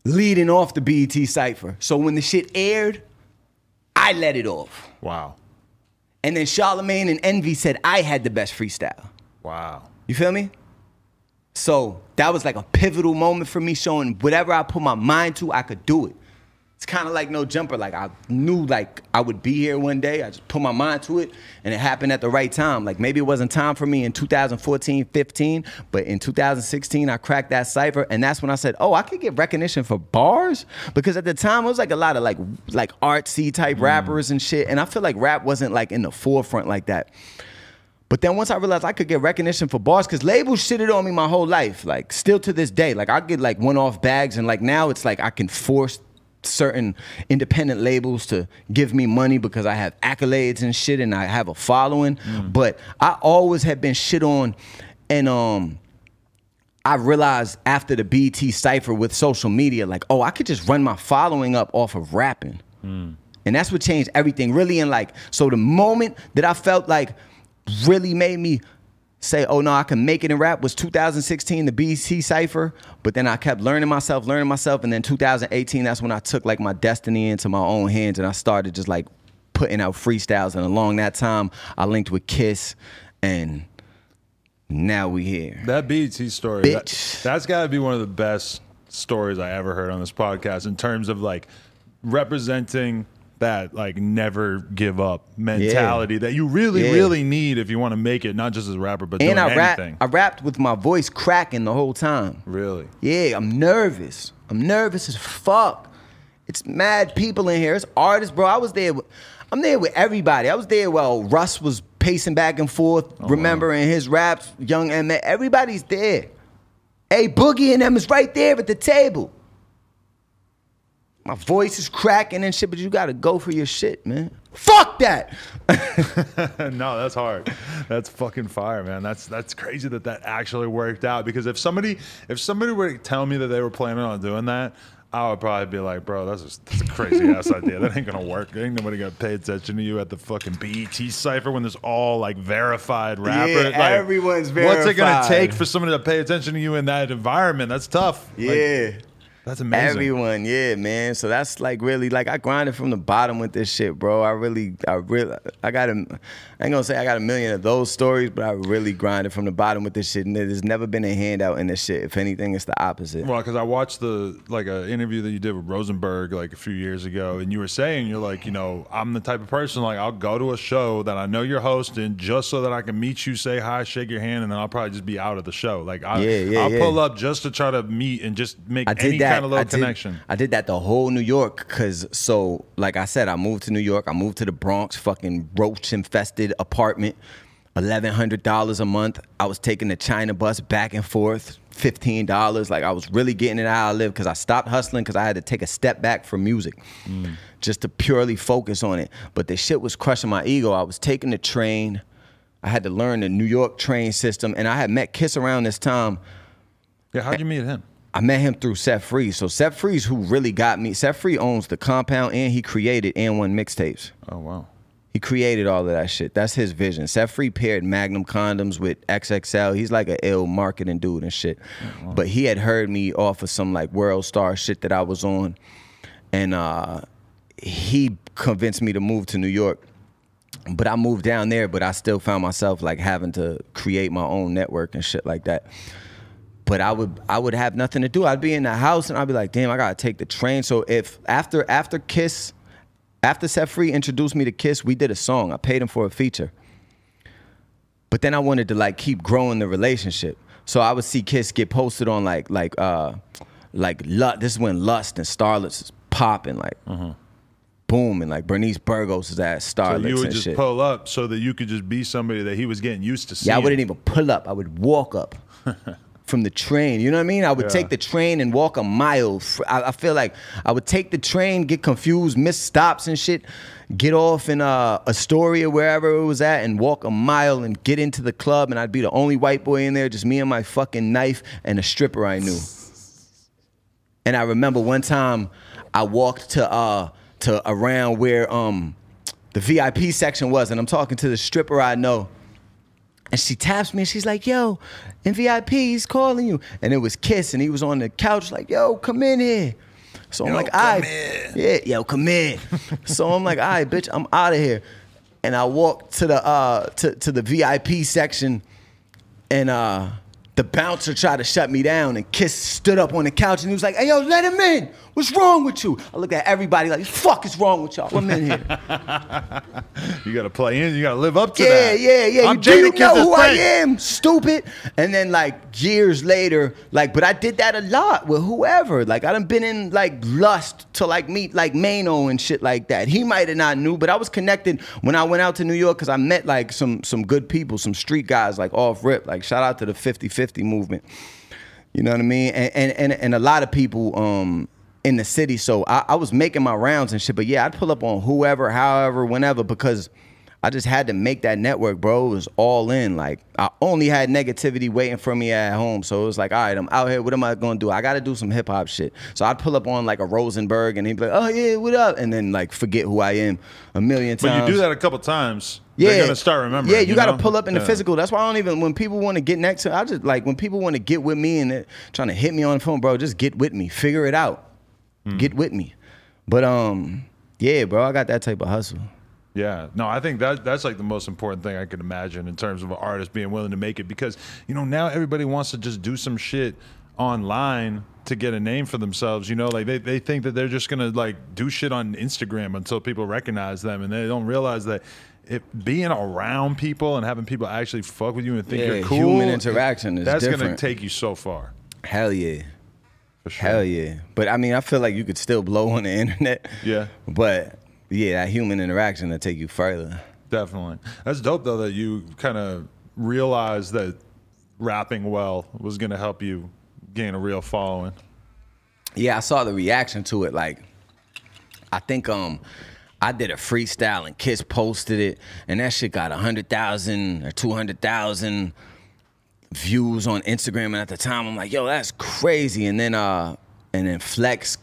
leading off the BET cipher. So when the shit aired, I let it off. Wow. And then Charlemagne and Envy said I had the best freestyle. Wow. You feel me? So that was like a pivotal moment for me, showing whatever I put my mind to, I could do it. It's kind of like no jumper. Like I knew like I would be here one day. I just put my mind to it and it happened at the right time. Like maybe it wasn't time for me in 2014, 15, but in 2016 I cracked that cipher and that's when I said, "Oh, I could get recognition for bars?" Because at the time it was like a lot of like like artsy type mm. rappers and shit and I feel like rap wasn't like in the forefront like that. But then once I realized I could get recognition for bars, because labels shitted on me my whole life, like still to this day. Like I get like one-off bags, and like now it's like I can force certain independent labels to give me money because I have accolades and shit and I have a following. But I always have been shit on and um I realized after the BET cipher with social media, like, oh, I could just run my following up off of rapping. And that's what changed everything. Really, and like, so the moment that I felt like really made me say, oh no, I can make it in rap was 2016, the BET cipher. But then I kept learning myself, learning myself. And then 2018, that's when I took like my destiny into my own hands and I started just like putting out freestyles. And along that time, I linked with Kiss and now we here. That BET story, that, Bitch. that's got to be one of the best stories I ever heard on this podcast in terms of like representing that like never give up mentality that you really Yeah. really need if you want to make it not just as a rapper but And doing I rap, anything. I rapped with my voice cracking the whole time. really. Yeah, I'm nervous. I'm nervous as fuck. It's mad people in here. It's artists, bro. I was there. With, I'm there with everybody. I was there while Russ was pacing back and forth, oh, remembering his raps. Young M. Everybody's there. A Boogie and them is right there at the table. My voice is cracking and shit, but you gotta go for your shit, man. Fuck that. no, that's hard. That's fucking fire, man. That's that's crazy that that actually worked out. Because if somebody if somebody were to tell me that they were planning on doing that, I would probably be like, bro, that's, just, that's a crazy ass idea. That ain't gonna work. Ain't nobody gonna pay attention to you at the fucking BET cipher when there's all like verified rappers. like, everyone's verified. What's it gonna take for somebody to pay attention to you in that environment? That's tough. Like, Yeah. That's amazing. Everyone, yeah, man. So that's like really like I grinded from the bottom with this shit, bro. I really, I really, I got a, I ain't gonna say I got a million of those stories, but I really grinded from the bottom with this shit, and there's never been a handout in this shit. If anything, it's the opposite. Well, because I watched the like an interview that you did with Rosenberg like a few years ago, and you were saying you're like, you know, I'm the type of person like I'll go to a show that I know you're hosting just so that I can meet you, say hi, shake your hand, and then I'll probably just be out of the show. Like I, Yeah, yeah, I'll yeah. pull up just to try to meet and just make I did any that. Kind of I did. I did that the whole New York because so like I said, I moved to New York. I moved to the Bronx, fucking roach infested apartment, eleven hundred dollars a month. I was taking the China bus back and forth, fifteen dollars. Like I was really getting it how I live because I stopped hustling because I had to take a step back from music, mm. just to purely focus on it. But the shit was crushing my ego. I was taking the train. I had to learn the New York train system, and I had met Kiss around this time. Yeah, how'd you meet him? I met him through Set Free. So Set Free, who really got me, Set Free owns the compound and he created AND1 mixtapes. Oh wow. He created all of that shit. That's his vision. Set Free paired Magnum condoms with XXL. He's like an ill marketing dude and shit. But he had heard me off of some like World Star shit that I was on. And uh, he convinced me to move to New York. But I moved down there, but I still found myself like having to create my own network and shit like that. But I would I would have nothing to do. I'd be in the house and I'd be like, damn, I gotta take the train. So if after after Kiss, after Set Free introduced me to Kiss, we did a song. I paid him for a feature. But then I wanted to like keep growing the relationship. So I would see Kiss get posted on like like uh like Lu- this is when Lust and Starlets is popping like booming like Bernice Burgos is at So Starlets you would and just shit. pull up so that you could just be somebody that he was getting used to seeing. Yeah, I wouldn't even pull up. I would walk up from the train. You know what I mean? I would Yeah. take the train and walk a mile. I feel like I would take the train, get confused, miss stops and shit, get off in uh, Astoria, wherever it was at, and walk a mile and get into the club. And I'd be the only white boy in there, just me and my fucking knife and a stripper I knew. And I remember one time I walked to uh to around where um the VIP section was, and I'm talking to the stripper I know. And she taps me and she's like, yo, in VIP, he's calling you. And it was Kiss, and he was on the couch, like, yo, come in here. So I'm Yo, like, all right. in. Yeah, yo, come in. so I'm like, all right, bitch, I'm out of here. And I walked to the uh to, to the VIP section and uh the bouncer tried to shut me down, and Kiss stood up on the couch and he was like, "Hey yo, let him in. What's wrong with you?" I looked at everybody like, "Fuck is wrong with y'all? I'm in here." You got to play in. You got to live up to yeah, that. yeah, yeah. I'm you Jada know who I am? Stupid. And then like years later, like, but I did that a lot with whoever. Like I done been in like lust to like meet like Mano and shit like that. He might have not knew, but I was connected when I went out to New York because I met like some some good people, some street guys like off rip. Like shout out to the 50-50 movement. You know what I mean? And and and, and a lot of people um in the city. So I, I was making my rounds and shit. But yeah, I'd pull up on whoever, however, whenever, because I just had to make that network, bro. It was all in. Like I only had negativity waiting for me at home. So it was like, all right, I'm out here. What am I gonna do? I gotta do some hip hop shit. So I'd pull up on like a Rosenberg and he'd be like, oh yeah, what up? And then like forget who I am a million times. But you do that a couple times. Yeah, They're gonna start remembering. Yeah, you, got to know? pull up in the Yeah. physical. That's why I don't even. When people want to get next to, I just like when people want to get with me and they're trying to hit me on the phone, bro. Just get with me, figure it out, Hmm. get with me. But um, yeah, bro, I got that type of hustle. Yeah, no, I think that that's like the most important thing I could imagine in terms of an artist being willing to make it because you know now everybody wants to just do some shit online to get a name for themselves. You know, like they, they think that they're just gonna like do shit on Instagram until people recognize them, and they don't realize that if being around people and having people actually fuck with you and think Yeah, you're cool, human interaction is that's gonna take you so far. Hell yeah, For sure. hell yeah. But I mean, I feel like you could still blow on the internet. Yeah. But yeah, that human interaction will take you further. Definitely. That's dope though that you kind of realized that rapping well was going to help you gain a real following. Yeah, I saw the reaction to it. Like, I think um, I did a freestyle and Kiss posted it, and that shit got hundred thousand or two hundred thousand views on Instagram. And at the time, I'm like, yo, that's crazy. And then uh, and then Flex,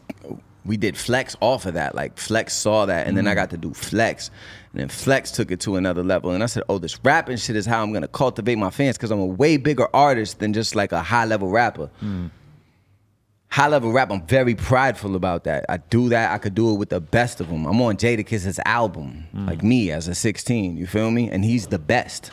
we did Flex off of that. Like Flex saw that, and then I mm-hmm. got to do Flex. And then Flex took it to another level. And I said, oh, this rapping shit is how I'm gonna cultivate my fans because I'm a way bigger artist than just like a high level rapper mm. high level rap. I'm very prideful about that. I do that. I could do it with the best of them. I'm on Jadakiss's album, mm. like me as a 16. You feel me? And he's the best.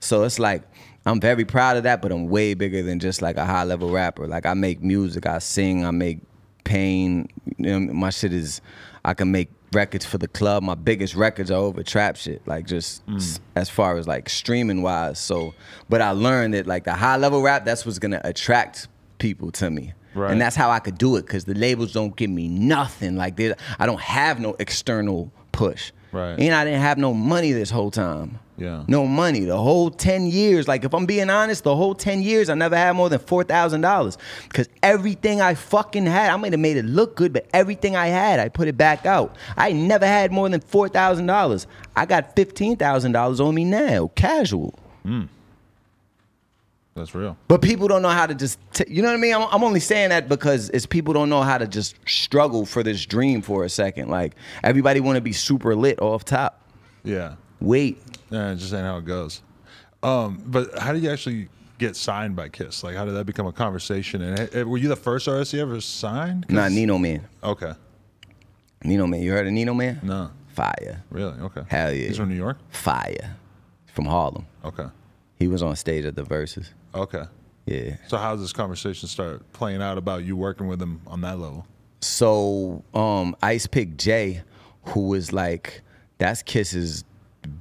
So it's like I'm very proud of that, but I'm way bigger than just like a high level rapper. Like I make music, I sing, I make pain. You know, my shit is. I can make records for the club. My biggest records are over trap shit, like just s- mm. as far as like streaming wise. So, but I learned that like the high level rap, that's what's gonna attract people to me. Right. And that's how I could do it because the labels don't give me nothing. Like I don't have no external push. Right. And I didn't have no money this whole time. Yeah. No money. The whole 10 years. Like if I'm being honest, the whole 10 years I never had more than $4,000. Because everything I fucking had, I might have made it look good, but everything I had, I put it back out. I never had more than $4,000. I got $15,000 on me now, casual. Hmm. That's real. But people don't know how to just, t- you know what I mean? I'm, I'm only saying that because it's people don't know how to just struggle for this dream for a second. Like everybody want to be super lit off top. Yeah. Wait, Yeah, it just ain't how it goes. Um, but how did you actually get signed by Kiss? Like, how did that become a conversation? And uh, were you the first artist you ever signed? not Nino Man. Okay. Nino Man. You heard of Nino Man? No. Fire. Really? Okay. Hell yeah. He's from New York? Fire. From Harlem. Okay. He was on stage at the Verzuz. Okay. Yeah. So how does this conversation start playing out about you working with him on that level? So um Ice Pick J, who was like that's Kiss's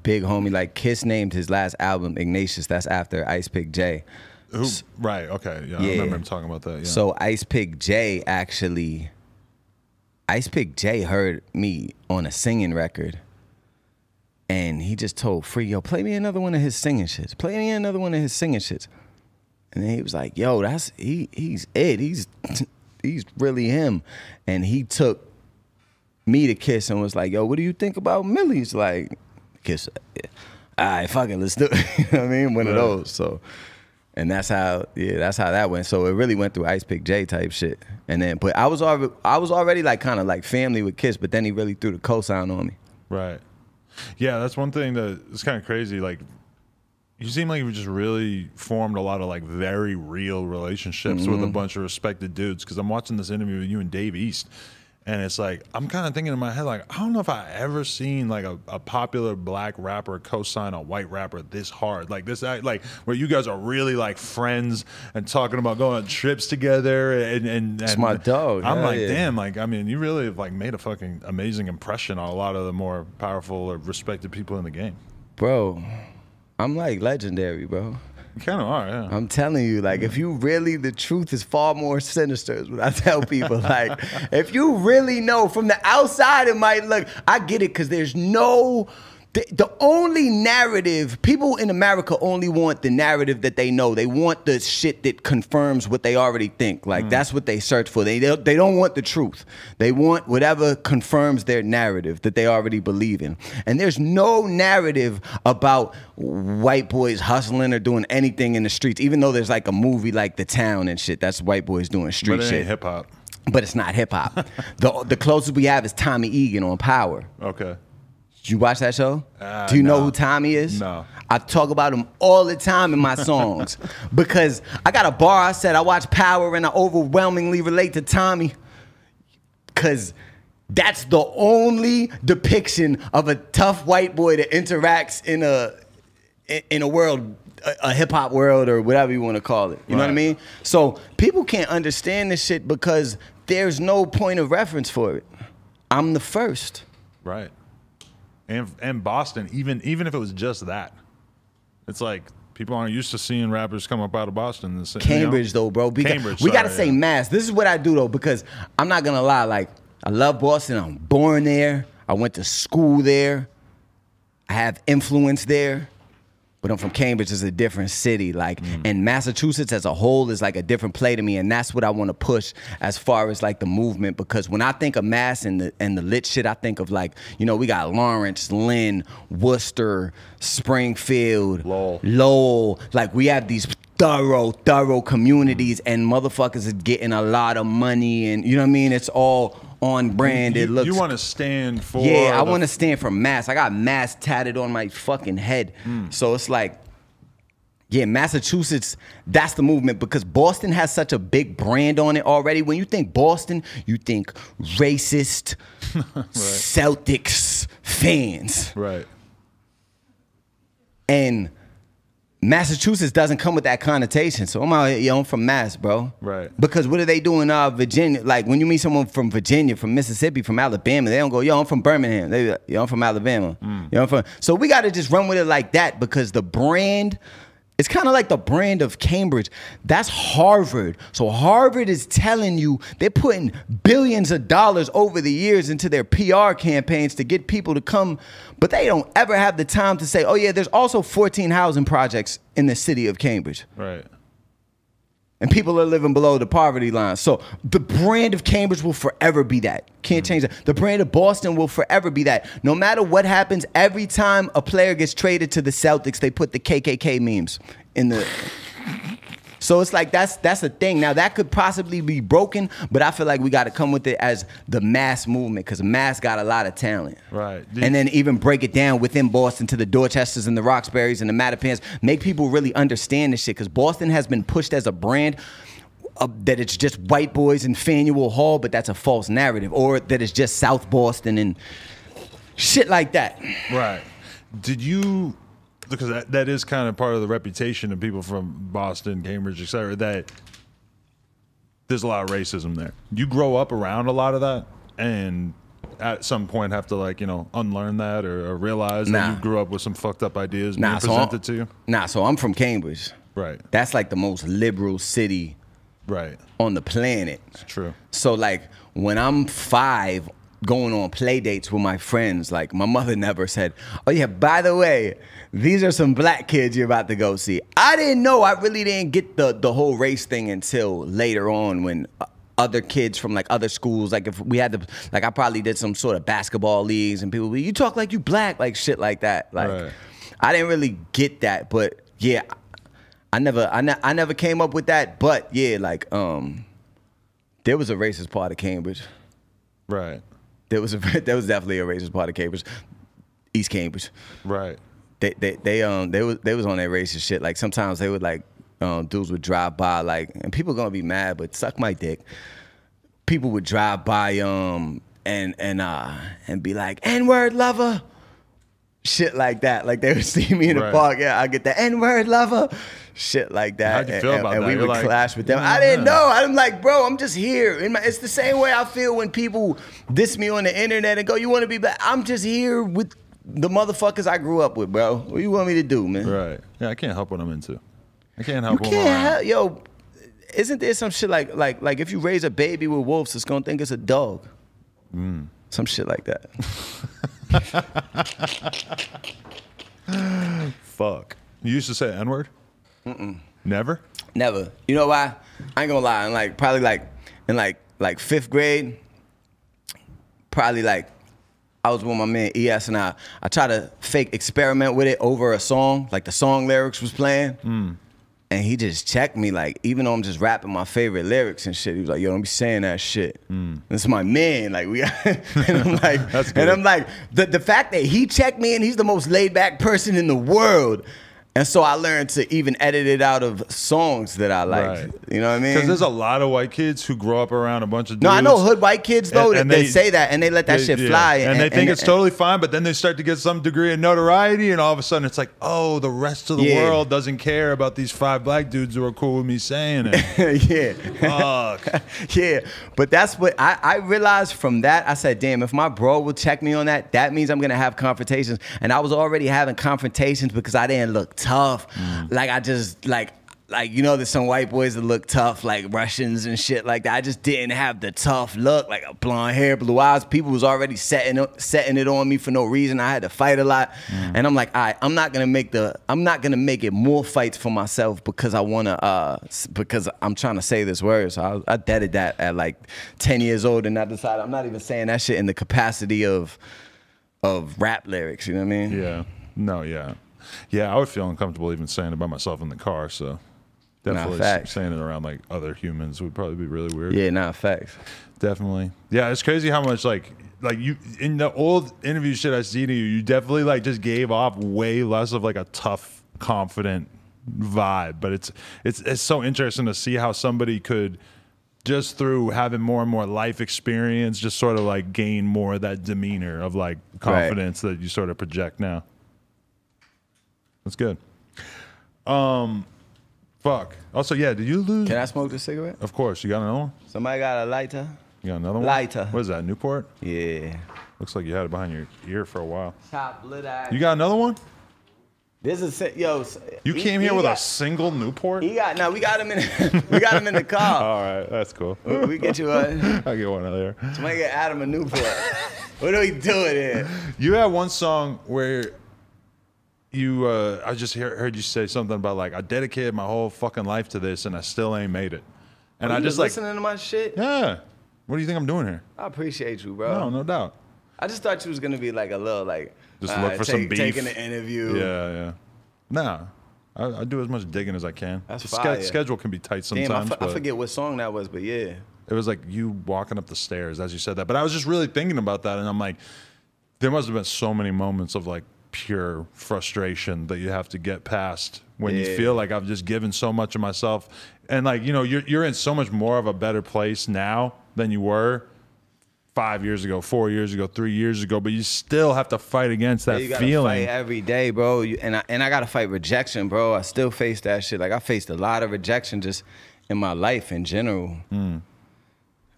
big homie. Like Kiss named his last album Ignatius. That's after Ice Pick J. Who? Right. Okay. Yeah, I remember him talking about that. Yeah. So Ice Pick J actually Ice Pick J heard me on a singing record. And he just told Free, yo, play me another one of his singing shits. Play me another one of his singing shits. And then he was like, yo, that's he he's it. He's he's really him. And he took me to Kiss and was like, yo, what do you think about Millyz? Like, Kiss, yeah. all right, fuck it, let's do it. you know what I mean? One of those. So and that's how, yeah, that's how that went. So it really went through Ice Pick J type shit. And then, but I was already, I was already like kind of like family with Kiss, but then he really threw the cosign on me. Right. Yeah, that's one thing that is kind of crazy. Like, you seem like you just really formed a lot of like very real relationships with a mm-hmm. bunch of respected dudes. Because I'm watching this interview with you and Dave East, And it's like I'm kind of thinking in my head, like I don't know if I ever seen like a, a popular black rapper co-sign a white rapper this hard, like this, like where you guys are really like friends and talking about going on trips together. And and, and my dog. I'm Hell like, yeah. damn, like I mean, you really have like made a fucking amazing impression on a lot of the more powerful or respected people in the game. Bro, I'm like legendary, bro. You kind of are, yeah. I'm telling you, like, if you really, the truth is far more sinister, is what I tell people. Like, if you really know from the outside, it might look, I get it, because there's no, the, the only narrative, people in America only want the narrative that they know. They want the shit that confirms what they already think. Like, hmm. that's what they search for. They, they, they don't want the truth. They want whatever confirms their narrative that they already believe in. And there's no narrative about white boys hustling or doing anything in the streets, even though there's like a movie like The Town and shit. That's white boys doing street but it shit. ain't hip hop. but it's not hip hop. the, the closest we have is Tommy Egan on Power. Okay. Did you watch that show? Uh, Do you know who Tommy is? No. I talk about him all the time in my songs because I got a bar. I said I watch Power and I overwhelmingly relate to Tommy because that's the only depiction of a tough white boy that interacts in a in a world a, a hip hop world or whatever you want to call it. You know what I mean? So people can't understand this shit because there's no point of reference for it. I'm the first. Right. And and Boston, even even if it was just that, it's like people aren't used to seeing rappers come up out of Boston. The, same- you know? Cambridge though, bro. We, Cambridge, got, we gotta say yeah. mass. This is what I do though, because I'm not gonna lie. Like I love Boston. I'm born there. I went to school there. I have influence there. But I'm from Cambridge. It's a different city. Like, Mm. and Massachusetts as a whole is like a different play to me, and that's what I want to push as far as like the movement. Because when I think of mass and the and the lit shit, I think of like, you know, we got Lawrence, Lynn, Worcester, Springfield, Lowell. Lowell. Like we have these thorough, thorough communities, and motherfuckers is getting a lot of money, and you know what I mean. It's all on brand. You, it looks. you want to stand for yeah, I want to stand for mass. I got mass tatted on my fucking head, hmm. so it's like. Yeah, Massachusetts, that's the movement because Boston has such a big brand on it already. When you think Boston, you think racist Celtics fans. right. And Massachusetts doesn't come with that connotation. So I'm out here, yo, I'm from Mass, bro. Right. Because what do they do in uh, Virginia? Like when you meet someone from Virginia, from Mississippi, from Alabama, they don't go, yo, I'm from Birmingham. They be like, yo, I'm from Alabama. Yo, I'm from. So we got to just run with it like that because the brand. It's kind of like the brand of Cambridge. That's Harvard. So Harvard is telling you they're putting billions of dollars over the years into their PR campaigns to get people to come, but they don't ever have the time to say, "Oh yeah, there's also 14 housing projects in the city of Cambridge." Right. And people are living below the poverty line. So the brand of Cambridge will forever be that. Can't mm-hmm. change that. The brand of Boston will forever be that. No matter what happens, every time a player gets traded to the Celtics, they put the KKK memes in the. So it's like that's that's the thing. Now that could possibly be broken, but I feel like we got to come with it as the mass movement because mass got a lot of talent. Right. And then even break it down within Boston to the Dorchesters and the Roxburys and the Mattapans. Make people really understand this shit because Boston has been pushed as a brand uh, that it's just white boys in Faneuil Hall, but that's a false narrative, or that it's just South Boston and shit like that. Right. Did you because that, that is kind of part of the reputation of people from Boston, Cambridge, et cetera, that there's a lot of racism there. You grow up around a lot of that and at some point have to like, you know, unlearn that or, or realize that you grew up with some fucked up ideas Nah, being so I'm- presented to you. Nah, so I'm from Cambridge. Right. That's like the most liberal city Right. on the planet. It's true. So like when I'm five, going on play dates with my friends, like my mother never said, "Oh yeah, by the way, these are some black kids you're about to go see." I didn't know. I really didn't get the the whole race thing until later on when. uh, Other kids from like other schools, like if we had to, like I probably did some sort of basketball leagues, and people, you talk like you black, like shit like that. Like Right. I didn't really get that, but yeah, I never, I, ne- I never came up with that. But yeah, like um, there was a racist part of Cambridge. Right. There was a there was definitely a racist part of Cambridge, East Cambridge. Right. They they they um they was they was on that racist shit. Like sometimes they would like um dudes would drive by like and people gonna be mad, but suck my dick. people would drive by um and and uh and be like N word lover, shit like that. Like they would see me in the Right. park, yeah, I get the N word lover, shit like that. How'd you and, feel and- about and that? we You're would like, clash with them. yeah. I didn't know. I'm like, bro, I'm just here. In my, it's the same way I feel when people diss me on the internet and go, "You want to be back?" I'm just here with the motherfuckers I grew up with, bro. What you want me to do, man? Right. Yeah, I can't help what I'm into. I can't help You can't help, yo. Isn't there some shit like like like if you raise a baby with wolves, it's gonna think it's a dog. Mm. Some shit like that. Fuck. You used to say N word? Mm-mm. Never? Never. You know why? I ain't gonna lie. I'm like probably like in like like fifth grade, probably like I was with my man ES and I I tried to fake experiment with it over a song, like the song lyrics was playing. Hmm. And he just checked me, like, even though I'm just rapping my favorite lyrics and shit, he was like, yo, don't be saying that shit. Hmm. This is my man. Like, we and I'm like, and. I'm like, the, the fact that he checked me and he's the most laid back person in the world. And so I learned to even edit it out of songs that I like. Right. You know what I mean? Because there's a lot of white kids who grow up around a bunch of dudes. no, I know hood white kids though And- and they, they- say that and they let that They- shit yeah. fly. And, they think it's totally fine, but then they start to get some degree of notoriety, and all of a sudden it's like, oh, the rest of the Yeah. world doesn't care about these five black dudes who are cool with me saying it. yeah. Fuck. yeah, but that's what I, I realized from that. I said, damn, if my bro will check me on that, that means I'm gonna have confrontations. And I was already having confrontations because I didn't look tough. Like I just like like you know there's some white boys that look tough, like Russians and shit like that. I just didn't have the tough look, like a blonde hair, blue eyes. People was already setting setting it on me for no reason. I had to fight a lot, and I'm like, all right, I'm not gonna make the I'm not gonna make it more fights for myself because I wanna uh because I'm trying to say this word. So I, I deaded that at like 10 years old, and I decided I'm not even saying that shit in the capacity of of rap lyrics. You know what I mean? Yeah. No, yeah. Yeah, I would feel uncomfortable even saying it by myself in the car, so definitely facts. saying it around like other humans would probably be really weird. Yeah, nah, facts. Definitely. Yeah, it's crazy how much like like you in the old interview shit I see to you, you definitely like just gave off way less of like a tough, confident vibe. But it's it's it's so interesting to see how somebody could just through having more and more life experience just sort of like gain more of that demeanor of like confidence that you sort of project now. That's good. Um fuck. Also, yeah, did you lose Can I smoke this cigarette? of course, you got another one? Somebody got a lighter? You got another one? Lighter. What is that? Newport? Yeah. Looks like you had it behind your ear for a while. Top lit eye. You got another one? This is yo. You he- came here he with a single Newport? He got no. We got him in. we got him in the car. All right, that's cool. we get you one. I'll get one out there. Somebody get Adam a Newport. what are we doing here? You had one song where you, uh, I just hear, heard you say something about like, I dedicated my whole fucking life to this and I still ain't made it. And Are I just like, listening to my shit. yeah, what do you think I'm doing here? I appreciate you, bro. No, no doubt. I just thought you was gonna be like a little like Just all look right, for some take- beef. taking the interview. Yeah, yeah. Nah, I, I do as much digging as I can. That's the fire. schedule can be tight sometimes. Damn, I, f- I forget what song that was, but yeah. It was like you walking up the stairs as you said that. But I was just really thinking about that, and I'm like, there must have been so many moments of like pure frustration that you have to get past when you feel like I've just given so much of myself, and like you know you're you're in so much more of a better place now than you were five years ago, four years ago, three years ago. But you still have to fight against that you gotta feeling. every day, bro. You, and I and I gotta fight rejection, bro. I still face that shit. Like I faced a lot of rejection just in my life in general. Hmm.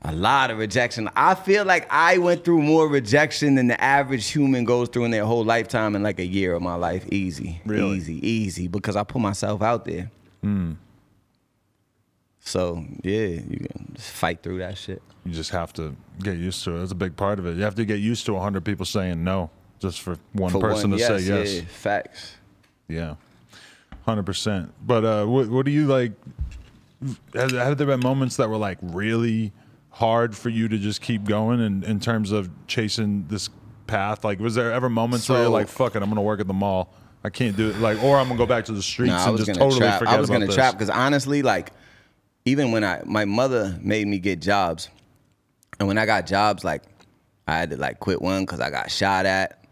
A lot of rejection. I feel like I went through more rejection than the average human goes through in their whole lifetime in like a year of my life. Easy, Really? easy, easy. Because I put myself out there. Hmm. So yeah, you can just fight through that shit. You just have to get used to it. That's a big part of it. You have to get used to hundred people saying no just for one For person one, to say yes. Yeah, facts. Yeah, hundred percent. But uh, what what do you like? Have, have there been moments that were like really hard for you to just keep going in, in terms of chasing this path? Like, was there ever moments where you're like, "Fuck it, I'm gonna work at the mall. I can't do it." Like, or I'm gonna go back to the streets No, and just totally trap. forget I was about gonna this. trap because honestly, like, even when I my mother made me get jobs, and when I got jobs, like, I had to like quit one because I got shot at,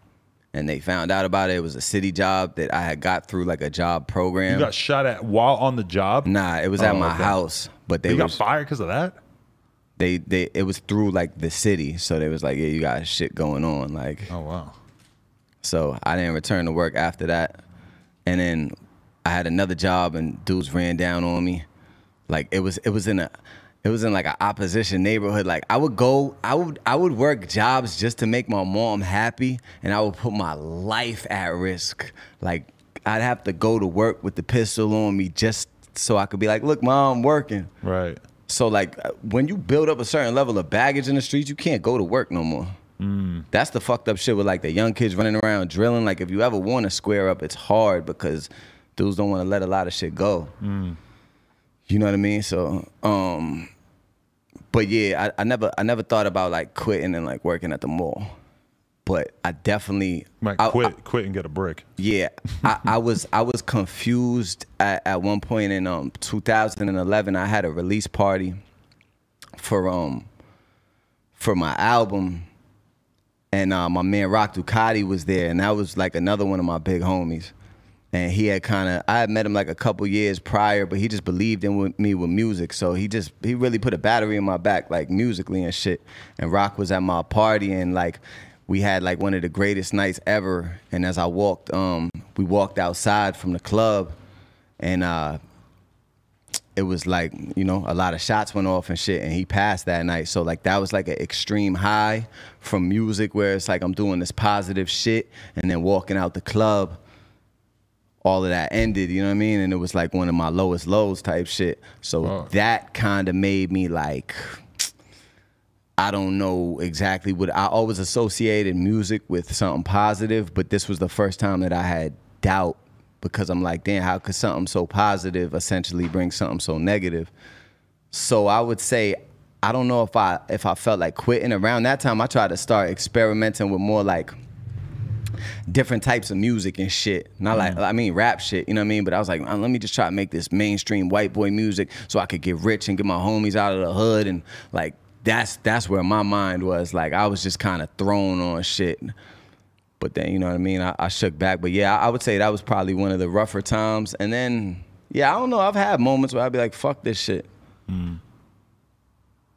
and they found out about it. It was a city job that I had got through like a job program. You got shot at while on the job. nah, it was Oh, at my okay. house, but they you got was fired because of that. They they it was through like the city, so they was like, yeah, you got shit going on, like. Oh wow. So I didn't return to work after that. And then I had another job and dudes ran down on me. Like it was it was in a it was in like an opposition neighborhood. Like I would go, I would I would work jobs just to make my mom happy and I would put my life at risk. Like I'd have to go to work with the pistol on me just so I could be like, look, mom, I'm working. Right. So like uh, when you build up a certain level of baggage in the streets, you can't go to work no more. That's the fucked up shit with like the young kids running around drilling. Like if you ever want to square up, it's hard because dudes don't want to let a lot of shit go. You know what I mean? So, um, but yeah, I, I never I never thought about like quitting and like working at the mall. But I definitely Might I- quit, quit and get a brick. yeah, I, I was I was confused at, at one point in um 2011. I had a release party for um for my album, and uh, my man Rock Ducati was there, and that was like another one of my big homies. And he had kind of I had met him like a couple years prior, but he just believed in with me with music. So he just he really put a battery in my back, like musically and shit. And Rock was at my party, and like we had like one of the greatest nights ever. And as I walked, um, we walked outside from the club, and uh, it was like you know a lot of shots went off and shit, and he passed that night. So like that was like an extreme high from music, where it's like I'm doing this positive shit, and then walking out the club all of that ended, you know what I mean? And it was like one of my lowest lows type shit. So that kind of made me like, I don't know exactly what I always associated music with something positive, but this was the first time that I had doubt because I'm like, damn, how could something so positive essentially bring something so negative? So I would say I don't know if I if I felt like quitting around that time. I tried to start experimenting with more like different types of music and shit. Not like I mean rap shit, you know what I mean? But I was like, uh, let me just try to make this mainstream white boy music so I could get rich and get my homies out of the hood and like that's that's where my mind was. Like I was just kind of thrown on shit. But then you know what I mean? I, I shook back. But yeah, I, I would say that was probably one of the rougher times. And then yeah, I don't know. I've had moments where I'd be like, fuck this shit. But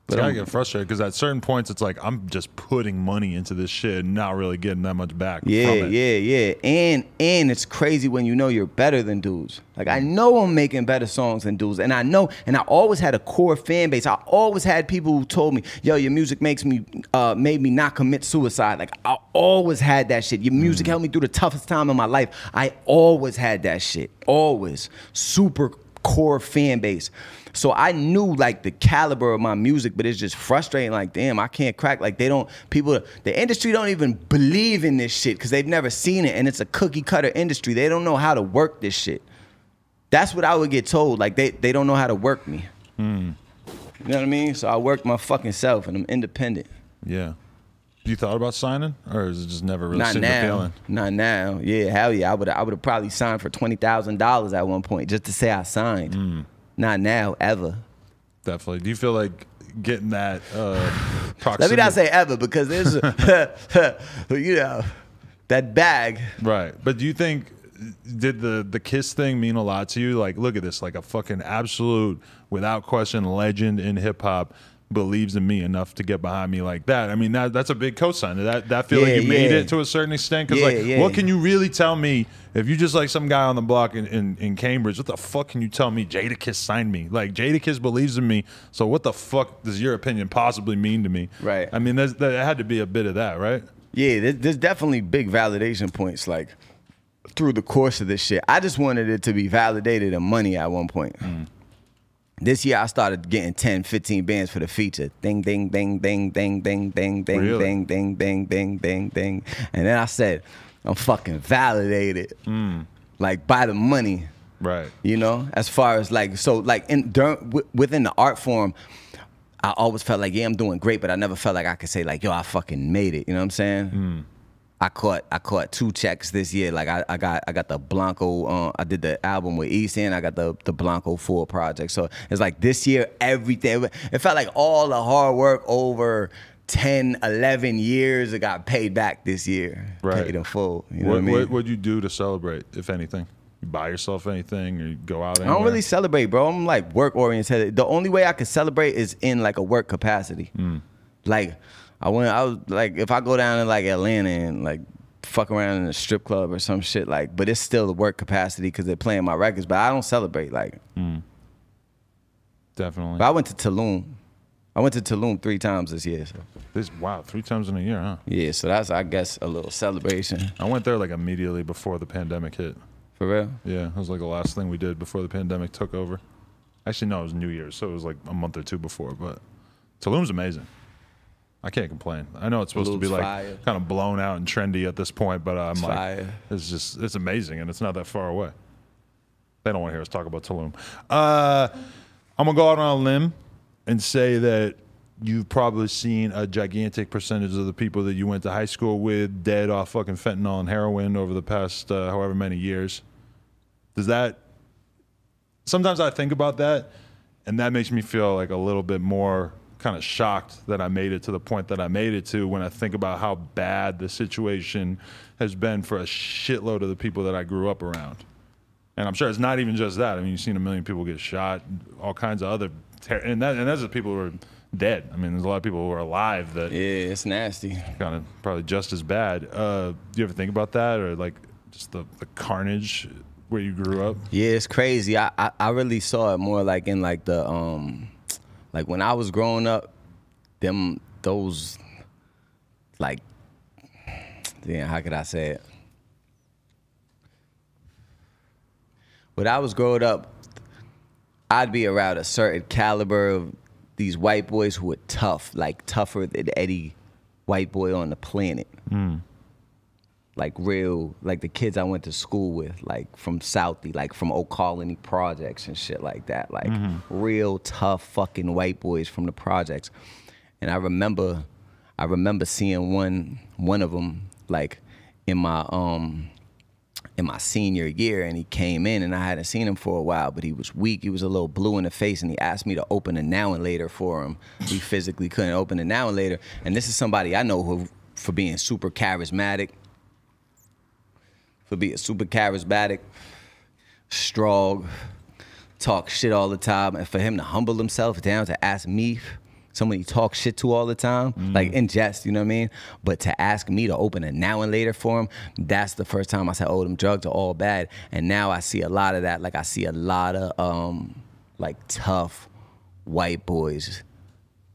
But I get frustrated because at certain points it's like I'm just putting money into this shit and not really getting that much back. Yeah, yeah, yeah. And and it's crazy when you know you're better than dudes. Like I know I'm making better songs than dudes, and I know, and I always had a core fan base. I always had people who told me, "Yo, your music makes me, uh, made me not commit suicide." Like I always had that shit. Your music helped me through the toughest time in my life. I always had that shit. Always super core fan base. So I knew like the caliber of my music, but it's just frustrating. Like, damn, I can't crack. Like, they don't, people, the industry don't even believe in this shit because they've never seen it. And it's a cookie cutter industry. They don't know how to work this shit. That's what I would get told. Like, they, they don't know how to work me. You know what I mean? So I work my fucking self and I'm independent. Yeah. You thought about signing, or is it just never really Not the now. feeling? Not now. Yeah, hell yeah. I would I would have probably signed for twenty thousand dollars at one point just to say I signed. Mm. Not now, ever. Definitely. Do you feel like getting that uh, Let me not say ever because there's, you know, that bag. Right. But do you think did the the kiss thing mean a lot to you? Like, look at this, like a fucking absolute, without question, legend in hip hop believes in me enough to get behind me like that. I mean, that that's a big cosign. That that feel Yeah, like you made it to a certain extent. Because Yeah, like, yeah. what can you really tell me if you just like some guy on the block in, in, in Cambridge? What the fuck can you tell me? Jadakiss signed me. Like Jadakiss believes in me. So what the fuck does your opinion possibly mean to me? Right. I mean, there's, there had to be a bit of that, right? Yeah, there's, there's definitely big validation points like through the course of this shit. I just wanted it to be validated in money at one point. Mm. This year I started getting 10, 15 bands for the feature. Ding, ding, ding, ding, ding, ding, ding, ding, Really? ding, ding, ding, ding, ding, ding. And then I said, I'm fucking validated. Like by the money. Right. you know as far as like so like in during, within the art form i always felt like yeah i'm doing great but i never felt like i could say like yo i fucking made it you know what i'm saying I caught I caught two checks this year. Like I, I got I got the Blanco. Uh, I did the album with East End. I got the the Blanco Four project. So it's like this year everything. It felt like all the hard work over 10, 11 years. It got paid back this year. Right. Paid in full. You know what, what, I mean? what would you do to celebrate, if anything? You buy yourself anything or you go out I don't really celebrate, bro. I'm like work oriented. The only way I could celebrate is in like a work capacity. Hmm. Like I went, I was like, if I go down to like Atlanta and like fuck around in a strip club or some shit, like, but it's still the work capacity because they're playing my records. But I don't celebrate. Like, mm. Definitely. but I went to Tulum. I went to Tulum three times this year. So. This wow, three times in a year, huh? Yeah, so that's I guess a little celebration I went there like immediately before the pandemic hit. for real. Yeah, it was like the last thing we did before the pandemic took over. Actually, no, it was New Year's, so it was like a month or two before. But Tulum's amazing. I can't complain. I know it's supposed to be like fire. kind of blown out and trendy at this point, but I'm It's like, fire. it's just it's amazing, and it's not that far away. They don't want to hear us talk about Tulum. Uh, I'm gonna go out on a limb and say that you've probably seen a gigantic percentage of the people that you went to high school with dead off fucking fentanyl and heroin over the past uh, however many years. Does that? Sometimes I think about that, and that makes me feel like a little bit more kind of shocked that I made it to the point that I made it to when I think about how bad the situation has been for a shitload of the people that I grew up around. And I'm sure it's not even just that. I mean, you've seen a million people get shot, all kinds of other, ter- and that, and that's the people who are dead. I mean, there's a lot of people who are alive that Yeah, it's nasty. kind of probably just as bad. Uh, do you ever think about that, or like just the, the carnage where you grew up? Yeah, it's crazy. I, I I really saw it more like in like the um like when I was growing up, them those like damn, how could I say it? When I was growing up, I'd be around a certain caliber of these white boys who were tough, like tougher than any white boy on the planet hmm. Like real like the kids I went to school with, like from Southie, like from Old Colony projects and shit like that. Like real tough fucking white boys from the projects. And I remember I remember seeing one one of them like in my um in my senior year and he came in and I hadn't seen him for a while, but he was weak. He was a little blue in the face and he asked me to open a now and later for him. We physically couldn't open it now and later. And this is somebody I know who for being super charismatic, for being super charismatic, strong, talk shit all the time, and for him to humble himself down to ask me, someone he talks shit to all the time, like in jest, you know what I mean? But to ask me to open a now and later for him, that's the first time I said, oh, them drugs are all bad. And now I see a lot of that. Like I see a lot of um, like tough white boys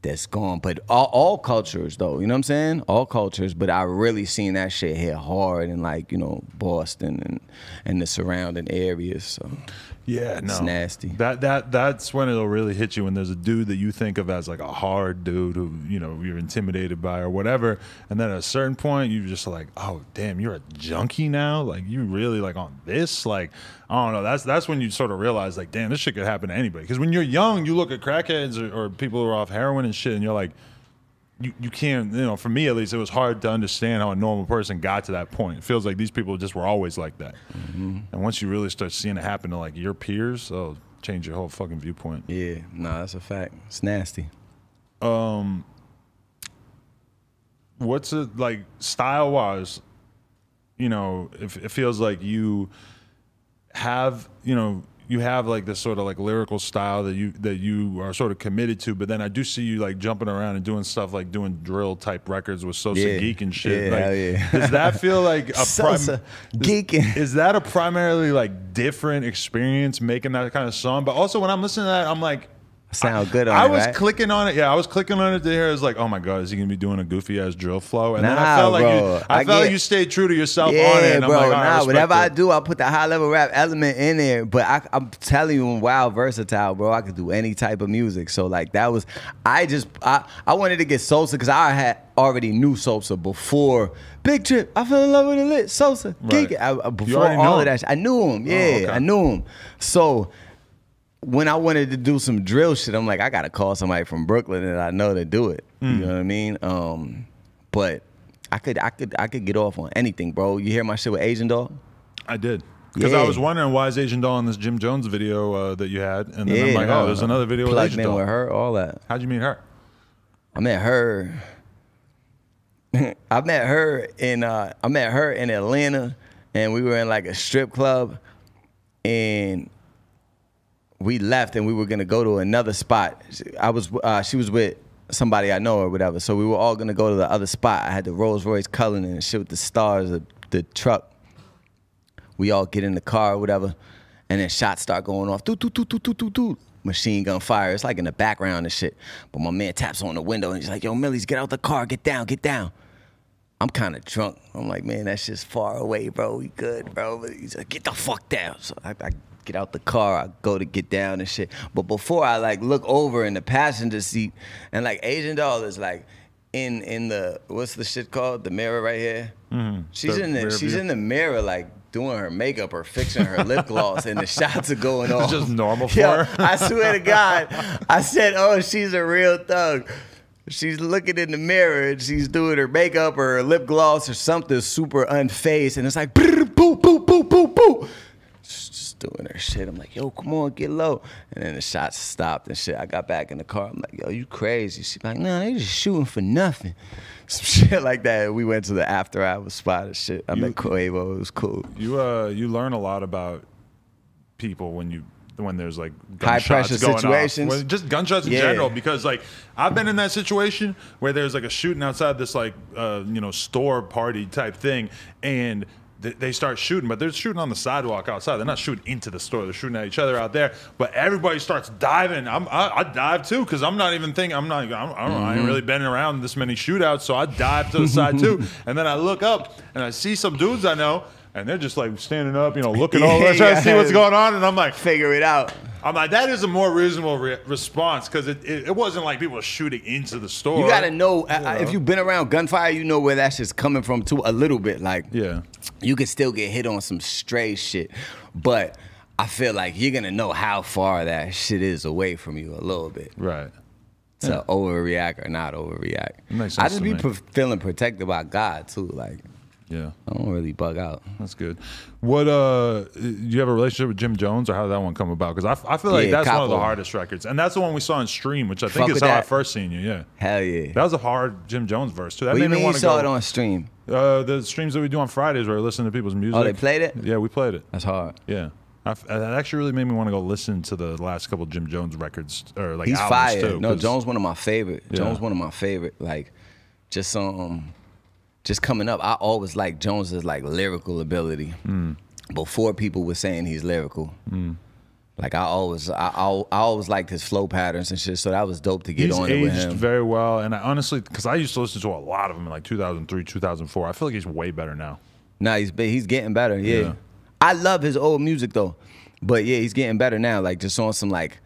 that's gone. But all, all cultures though, you know what I'm saying? All cultures. But I really seen that shit hit hard in like, you know, Boston and and the surrounding areas. So Yeah, no, It's nasty. That that that's when it'll really hit you when there's a dude that you think of as like a hard dude who you know you're intimidated by or whatever, and then at a certain point you're just like, oh damn, you're a junkie now. Like you really like on this. Like I don't know. That's that's when you sort of realize like, damn, this shit could happen to anybody. Because when you're young, you look at crackheads or, or people who are off heroin and shit, and you're like. You, you can't, you know, for me at least, it was hard to understand how a normal person got to that point. It feels like these people just were always like that. And once you really start seeing it happen to like your peers, oh, change your whole fucking viewpoint. yeah, nah, that's a fact. It's nasty. Um what's it like style wise? You know, if it feels like you have, you know, you have like this sort of like lyrical style that you that you are sort of committed to, but then I do see you like jumping around and doing stuff like doing drill type records with Sosa Yeah. Geek and shit. Yeah, like, yeah. does that feel like a Sosa geeking. Is that a primarily like different experience making that kind of song? But also when I'm listening to that, I'm like, Sound good on I it, was right? clicking on it. Yeah, I was clicking on it to hear. I was like, oh my god, is he gonna be doing a goofy ass drill flow? And then I felt like bro. you, I, I felt like you stayed true to yourself Yeah, on it. And bro. I'm like, I nah, respect whatever I do, I put the high level rap element in there. But I, I'm telling you, I'm wild versatile, bro. I could do any type of music. So like that was, I just I I wanted to get Sosa because I had already knew Sosa before Big Trip. I fell in love with the lit Sosa. Right. Geek. I, I- before all know of that, shit, I knew him. Oh, yeah, okay. I knew him. So when I wanted to do some drill shit, I'm like, I gotta call somebody from Brooklyn that I know to do it. Hmm. You know what I mean? Um, but I could, I could, I could get off on anything, bro. You hear my shit with Asian Doll? I did. Because I was wondering why is Asian Doll in this Jim Jones video uh, that you had, and then yeah, I'm like, oh, there's another video with Asian Doll. with her, all that. How'd you meet her? I met her. I met her in uh, I met her in Atlanta, and we were in like a strip club, and we left and we were gonna go to another spot. I was uh, she was with somebody I know or whatever, so we were all gonna go to the other spot. I had the Rolls Royce Cullinan and shit with the stars of the truck. We all get in the car or whatever, and then shots start going off. Doo, doo, doo, doo, doo, doo, doo. Machine gun fire. It's like in the background and shit. But my man taps on the window and he's like, "Yo, Millyz, get out the car. Get down. Get down." I'm kind of drunk. I'm like, man, that's just far away, bro. We good, bro. But he's like, get the fuck down. So I, I get out the car. I go to get down and shit. But before I like look over in the passenger seat, and like Asian doll is like in in the what's the shit called? The mirror right here. Mm-hmm. She's The in the she's view. in the mirror like doing her makeup or fixing her lip gloss, and the shots are going off. just normal for Yo, her? I swear to God, I said, "Oh, she's a real thug." She's looking in the mirror and she's doing her makeup or her lip gloss or something super unfazed, and it's like boo, boo, boo, boo, boo, boo. She's just doing her shit. I'm like, yo, come on, get low. And then the shots stopped and shit. I got back in the car. I'm like, yo, you crazy? She's like, nah, they just shooting for nothing. Some shit like that. We went to the after hours spot and shit. I met Quavo. It was cool. You uh you learn a lot about people when you when there's like High gunshots pressure situations? Well, just gunshots in Yeah. general because like I've been in that situation where there's like a shooting outside this like uh you know store party type thing and they start shooting, but they're shooting on the sidewalk outside. They're not shooting into the store. They're shooting at each other out there. But everybody starts diving. I'm, I, I dive too because I'm not even thinking. I'm not. I'm, I, don't know, I Mm-hmm. ain't really been around this many shootouts, so I dive to the side too. And then I look up and I see some dudes I know, and they're just like standing up, you know, looking over, Yeah, trying to see what's going on. And I'm like, Figure it out. I'm like, that is a more reasonable re- response because it, it, it wasn't like people were shooting into the store. You gotta know uh, if you've been around gunfire, you know where that shit's coming from too. A little bit, like Yeah. you can still get hit on some stray shit, but I feel like you're gonna know how far that shit is away from you a little bit Right. to overreact or not overreact. I just to be feeling protected by God too. Like Yeah. I don't really bug out. That's good. What uh, you have a relationship with Jim Jones, or how did that one come about? Because I, I feel like Yeah, that's one of the hardest records, and that's the one we saw in stream, which I think Fuck is how I first seen you. Yeah, Hell yeah. that was a hard Jim Jones verse too. That What made you me mean you want to saw go. it on stream? uh, the streams that we do on Fridays, where we listen to people's music. Oh, they played it? Yeah, we played it. That's hard. Yeah. I f- that actually really made me want to go listen to the last couple Jim Jones records or like He's albums fire. too. no, Jones one of my favorite. Yeah. Jones one of my favorite. Like just um just coming up, I always liked Jones's like lyrical ability. Hmm. Before people were saying he's lyrical. Like I always I, I I always liked his flow patterns and shit, so that was dope to get He's on it with him. very well, and I honestly, because I used to listen to a lot of him in like 2003, 2004. I feel like he's way better now. Nah, he's he's getting better. Yeah. Yeah. I love his old music though. But yeah, he's getting better now. Like just on some like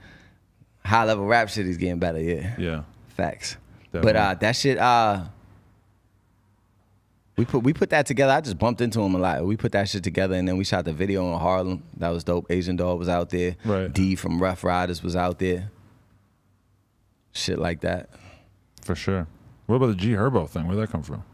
high level rap shit, he's getting better. Yeah. Yeah. Facts. But uh, that shit, uh, we put we put that together. I just bumped into him a lot. We put that shit together, and then we shot the video in Harlem. That was dope. Asian Doll was out there. Right. D from Ruff Ryders was out there. Shit like that. For sure. What about the G Herbo thing? Where'd that come from?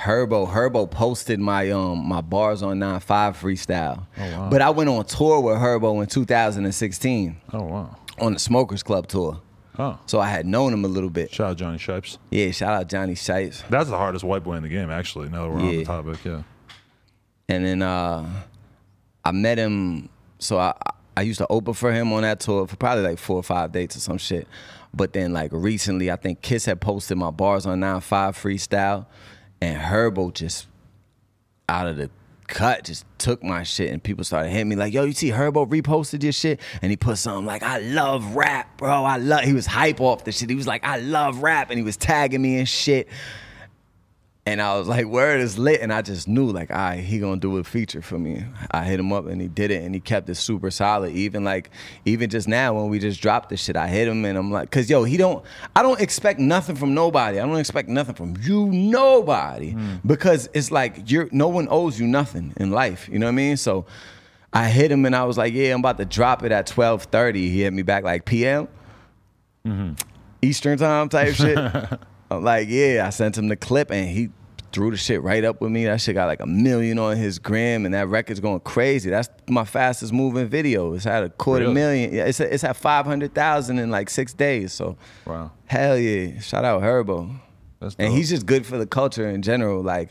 Herbo, Herbo posted my um my bars on 9-5 freestyle. Oh, wow. But I went on tour with Herbo in 2016 Oh wow. on the Smokers Club tour. Oh. So I had known him a little bit. Shout out Johnny Shipes. Yeah, shout out Johnny Shipes. That's the hardest white boy in the game, actually. Now that we're on the topic, yeah. And then uh, I met him. So I I used to open for him on that tour for probably like four or five dates or some shit. But then like recently, I think Kiss had posted my bars on 9-5 freestyle, and Herbo just out of the cut just took my shit and people started hitting me like, yo, you see Herbo reposted your shit? And he put something like, I love rap, bro. I love he was hype off the shit. He was like, I love rap, and he was tagging me and shit. And I was like, word is lit. And I just knew, like, all right, he gonna do a feature for me. I hit him up and he did it and he kept it super solid. Even like, even just now when we just dropped the shit, I hit him and I'm like, cause yo, he don't, I don't expect nothing from nobody. I don't expect nothing from you, nobody. Hmm. Because it's like you're no one owes you nothing in life. You know what I mean? So I hit him and I was like, yeah, I'm about to drop it at 12:30. He hit me back like PM. Mm-hmm. Eastern time type shit. I'm like, yeah, I sent him the clip and he threw the shit right up with me. That shit got like a million on his gram and that record's going crazy. That's my fastest moving video. It's had a quarter Really? million. Yeah, it's, it's at 500,000 in like six days. So Wow. hell yeah. Shout out Herbo. That's And he's just good for the culture in general. Like,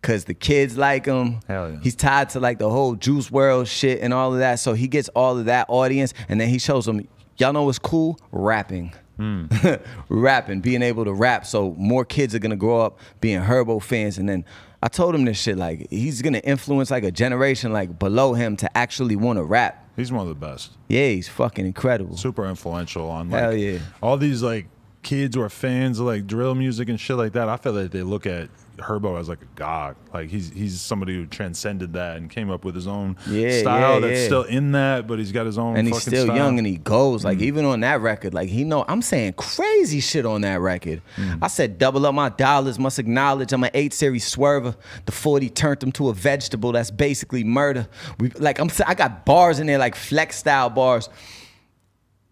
Cause the kids like him. Hell yeah. He's tied to like the whole Juice WRLD shit and all of that. So he gets all of that audience, and then he shows them, y'all know what's cool? Rapping. Hmm. rapping, being able to rap. So more kids are gonna grow up being Herbo fans. And then I told him this shit, like he's gonna influence like a generation like below him to actually wanna rap. He's one of the best. Yeah, he's fucking incredible. Super influential on like Hell yeah. all these like kids who are fans of like drill music and shit like that. I feel like they look at Herbo as like a god. Like he's he's somebody who transcended that and came up with his own Yeah, style yeah, that's yeah. still in that, but he's got his own and he's still style. Mm. young and he goes like even on that record like he know i'm saying crazy shit on that record Mm. i said double up my dollars must acknowledge i'm an 8 series swerver the 40 turned him to a vegetable that's basically murder we like i'm i got bars in there like flex style bars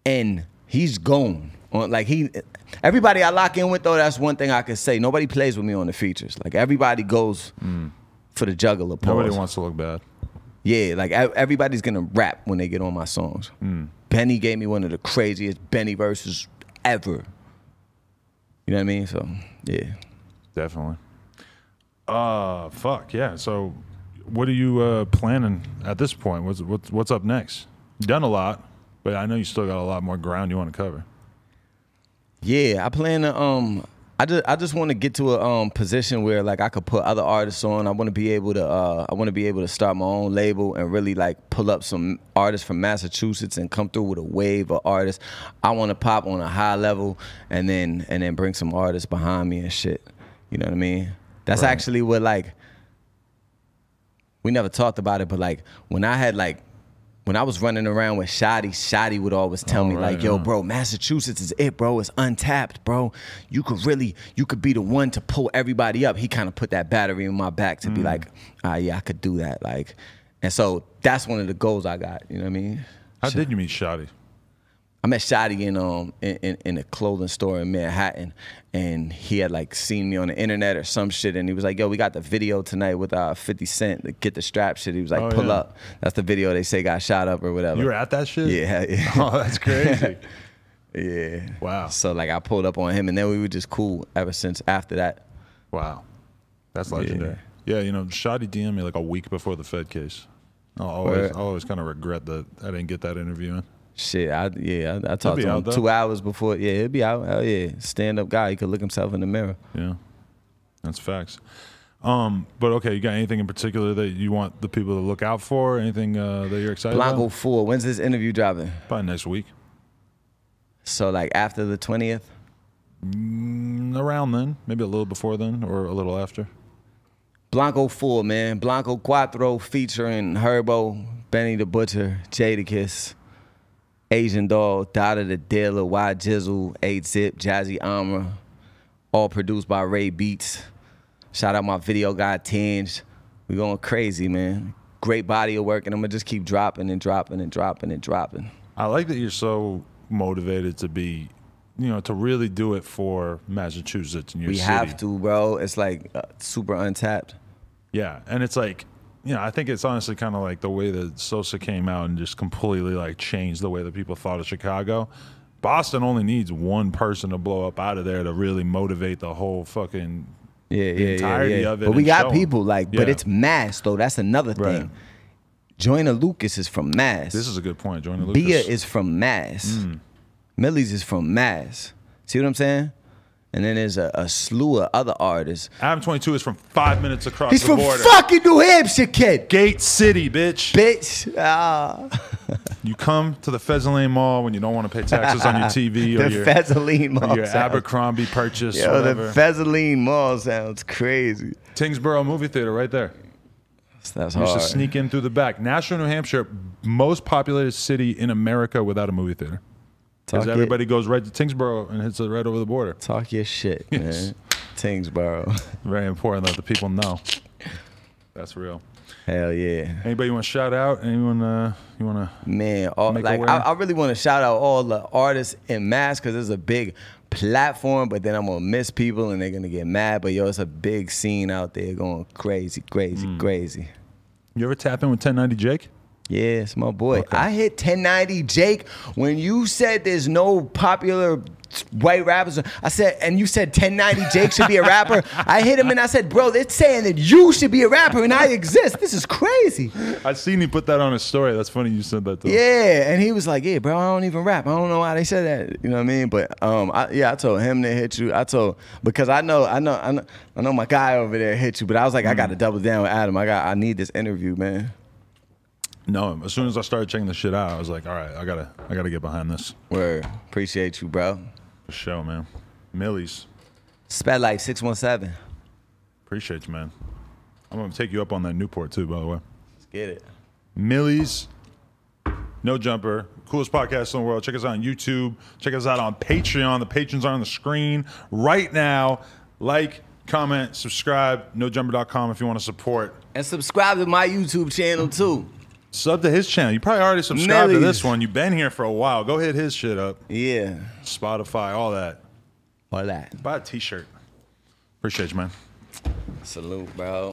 and he's gone on like he everybody i lock in with though that's one thing i can say nobody plays with me on the features like everybody goes for the juggler pause. Nobody wants to look bad. Yeah, like everybody's gonna rap when they get on my songs. Benny gave me one of the craziest Benny verses ever. You know what I mean? So yeah. Definitely. Uh fuck, yeah. So what are you uh planning at this point? What's what's what's up next? You've done a lot, but I know you still got a lot more ground you want to cover. Yeah, I plan to um I just I just want to get to a um position where like I could put other artists on. I want to be able to uh I want to be able to start my own label and really like pull up some artists from Massachusetts and come through with a wave of artists. I want to pop on a high level and then and then bring some artists behind me and shit. You know what I mean? That's Right. actually what like we never talked about it, but like when I had like when I was running around with Shotti, Shotti would always tell Oh, me like, "Yo, yeah. bro, Massachusetts is it, bro. It's untapped, bro. You could really, you could be the one to pull everybody up." He kind of put that battery in my back to be Mm. like, "Ah, yeah, I could do that." Like, and so that's one of the goals I got. You know what I mean? How did you meet Shotti? I met Shotti in um in, in, in a clothing store in Manhattan, and he had like seen me on the internet or some shit, and he was like, "Yo, we got the video tonight with uh 50 Cent, to get the strap shit." He was like, Oh, "Pull yeah. up." That's the video they say got shot up or whatever. You were at that shit? Yeah, yeah. Oh, that's crazy. yeah. Wow. So like I pulled up on him, and then we were just cool ever since after that. Wow. That's legendary. Yeah, you know, Shotti DM'd me like a week before the Fed case. I'll always, I'll always kind of regret that I didn't get that interview in. Shit, I yeah, I, I talked to him though. two hours before. Yeah, he'll be out. Hell yeah, stand up guy. He could look himself in the mirror. Yeah, that's facts. Um, but okay, you got anything in particular that you want the people to look out for? Anything uh, that you're excited Blanco about? four. When's this interview dropping? Probably next week. So like after the twentieth. Mm, around then, maybe a little before then, or a little after. Blanco 4, man. Blanco Cuatro featuring Herbo, Benny the Butcher, Jadakiss, Asian Doll, Dada the Dealer, Y Jizzle, 8 Zip, Jazzy Amra. All produced by Ray Beats. Shout out my video guy, Tinge. We going crazy, man. Great body of work, and I'm gonna just keep dropping and dropping and dropping and dropping. I like that you're so motivated to be, you know, to really do it for Massachusetts and your We city. We have to, bro. It's like uh, super untapped. Yeah, and it's like, you know, I think it's honestly kind of like the way that Sosa came out and just completely like changed the way that people thought of Chicago. Boston only needs one person to blow up out of there to really motivate the whole fucking Yeah, yeah, entirety yeah, yeah. of it But we got people like, but Yeah. it's mass though. That's another Right. thing. Joyner Lucas is from Mass. This is a good point, Joyner Lucas. Bia is from Mass. Mm. Millyz is from Mass. See what I'm saying? And then there's a, a slew of other artists. Adam 22 is from five minutes across He's the from fucking New Hampshire, kid. Gate City, bitch. Bitch. Ah. You come to the Pheasant Mall when you don't want to pay taxes on your TV or the your, Pheasant Lane or Mall. your sounds- Abercrombie purchase, Yo, whatever. the Pheasant Lane Mall sounds crazy. Tyngsboro movie theater right there. That's You used hard. to sneak in through the back. Nashua, New Hampshire, most populated city in America without a movie theater. Because everybody goes right to Tyngsboro and hits it right over the border. Talk your shit, Yes. man. Tyngsboro. Very important that the people know. That's real. Hell yeah. Anybody you want to shout out? Anyone uh, you want to? Man, all, like. I, I really want to shout out all the artists in Mass because it's a big platform. But then I'm gonna miss people and they're gonna get mad. But yo, it's a big scene out there going crazy, crazy, Mm. crazy. You ever tap in with 1090 Jake? Yeah, it's my boy. Okay. I hit 1090 Jake when you said there's no popular white rappers. I said, and you said 1090 Jake should be a rapper. I hit him and I said, bro, it's saying that you should be a rapper and I exist. This is crazy. I seen he put that on his story. That's funny you said that. Though. Yeah, and he was like, "Yeah, bro, I don't even rap. I don't know why they said that." You know what I mean? But um, I, yeah, I told him to hit you. I told because I know, I know, I know, I know my guy over there hit you. But I was like, I got to double down with Adam. I got, I need this interview, man. No, as soon as I started checking the shit out, I was like, all right, I gotta, I gotta get behind this. Word, appreciate you, bro. For sure, man. Millyz. Sped like six one seven. Appreciate you, man. I'm gonna take you up on that Newport too, by the way. Let's get it. Millyz, No Jumper, coolest podcast in the world. Check us out on YouTube. Check us out on Patreon. The patrons are on the screen right now. Like, comment, subscribe. NoJumper.com if you want to support. And subscribe to my YouTube channel too. Sub to his channel. You probably already subscribed to this one. You've been here for a while. Go hit his shit up. Yeah, Spotify, all that. all that. Buy a t-shirt. Appreciate you, man. Salute, bro.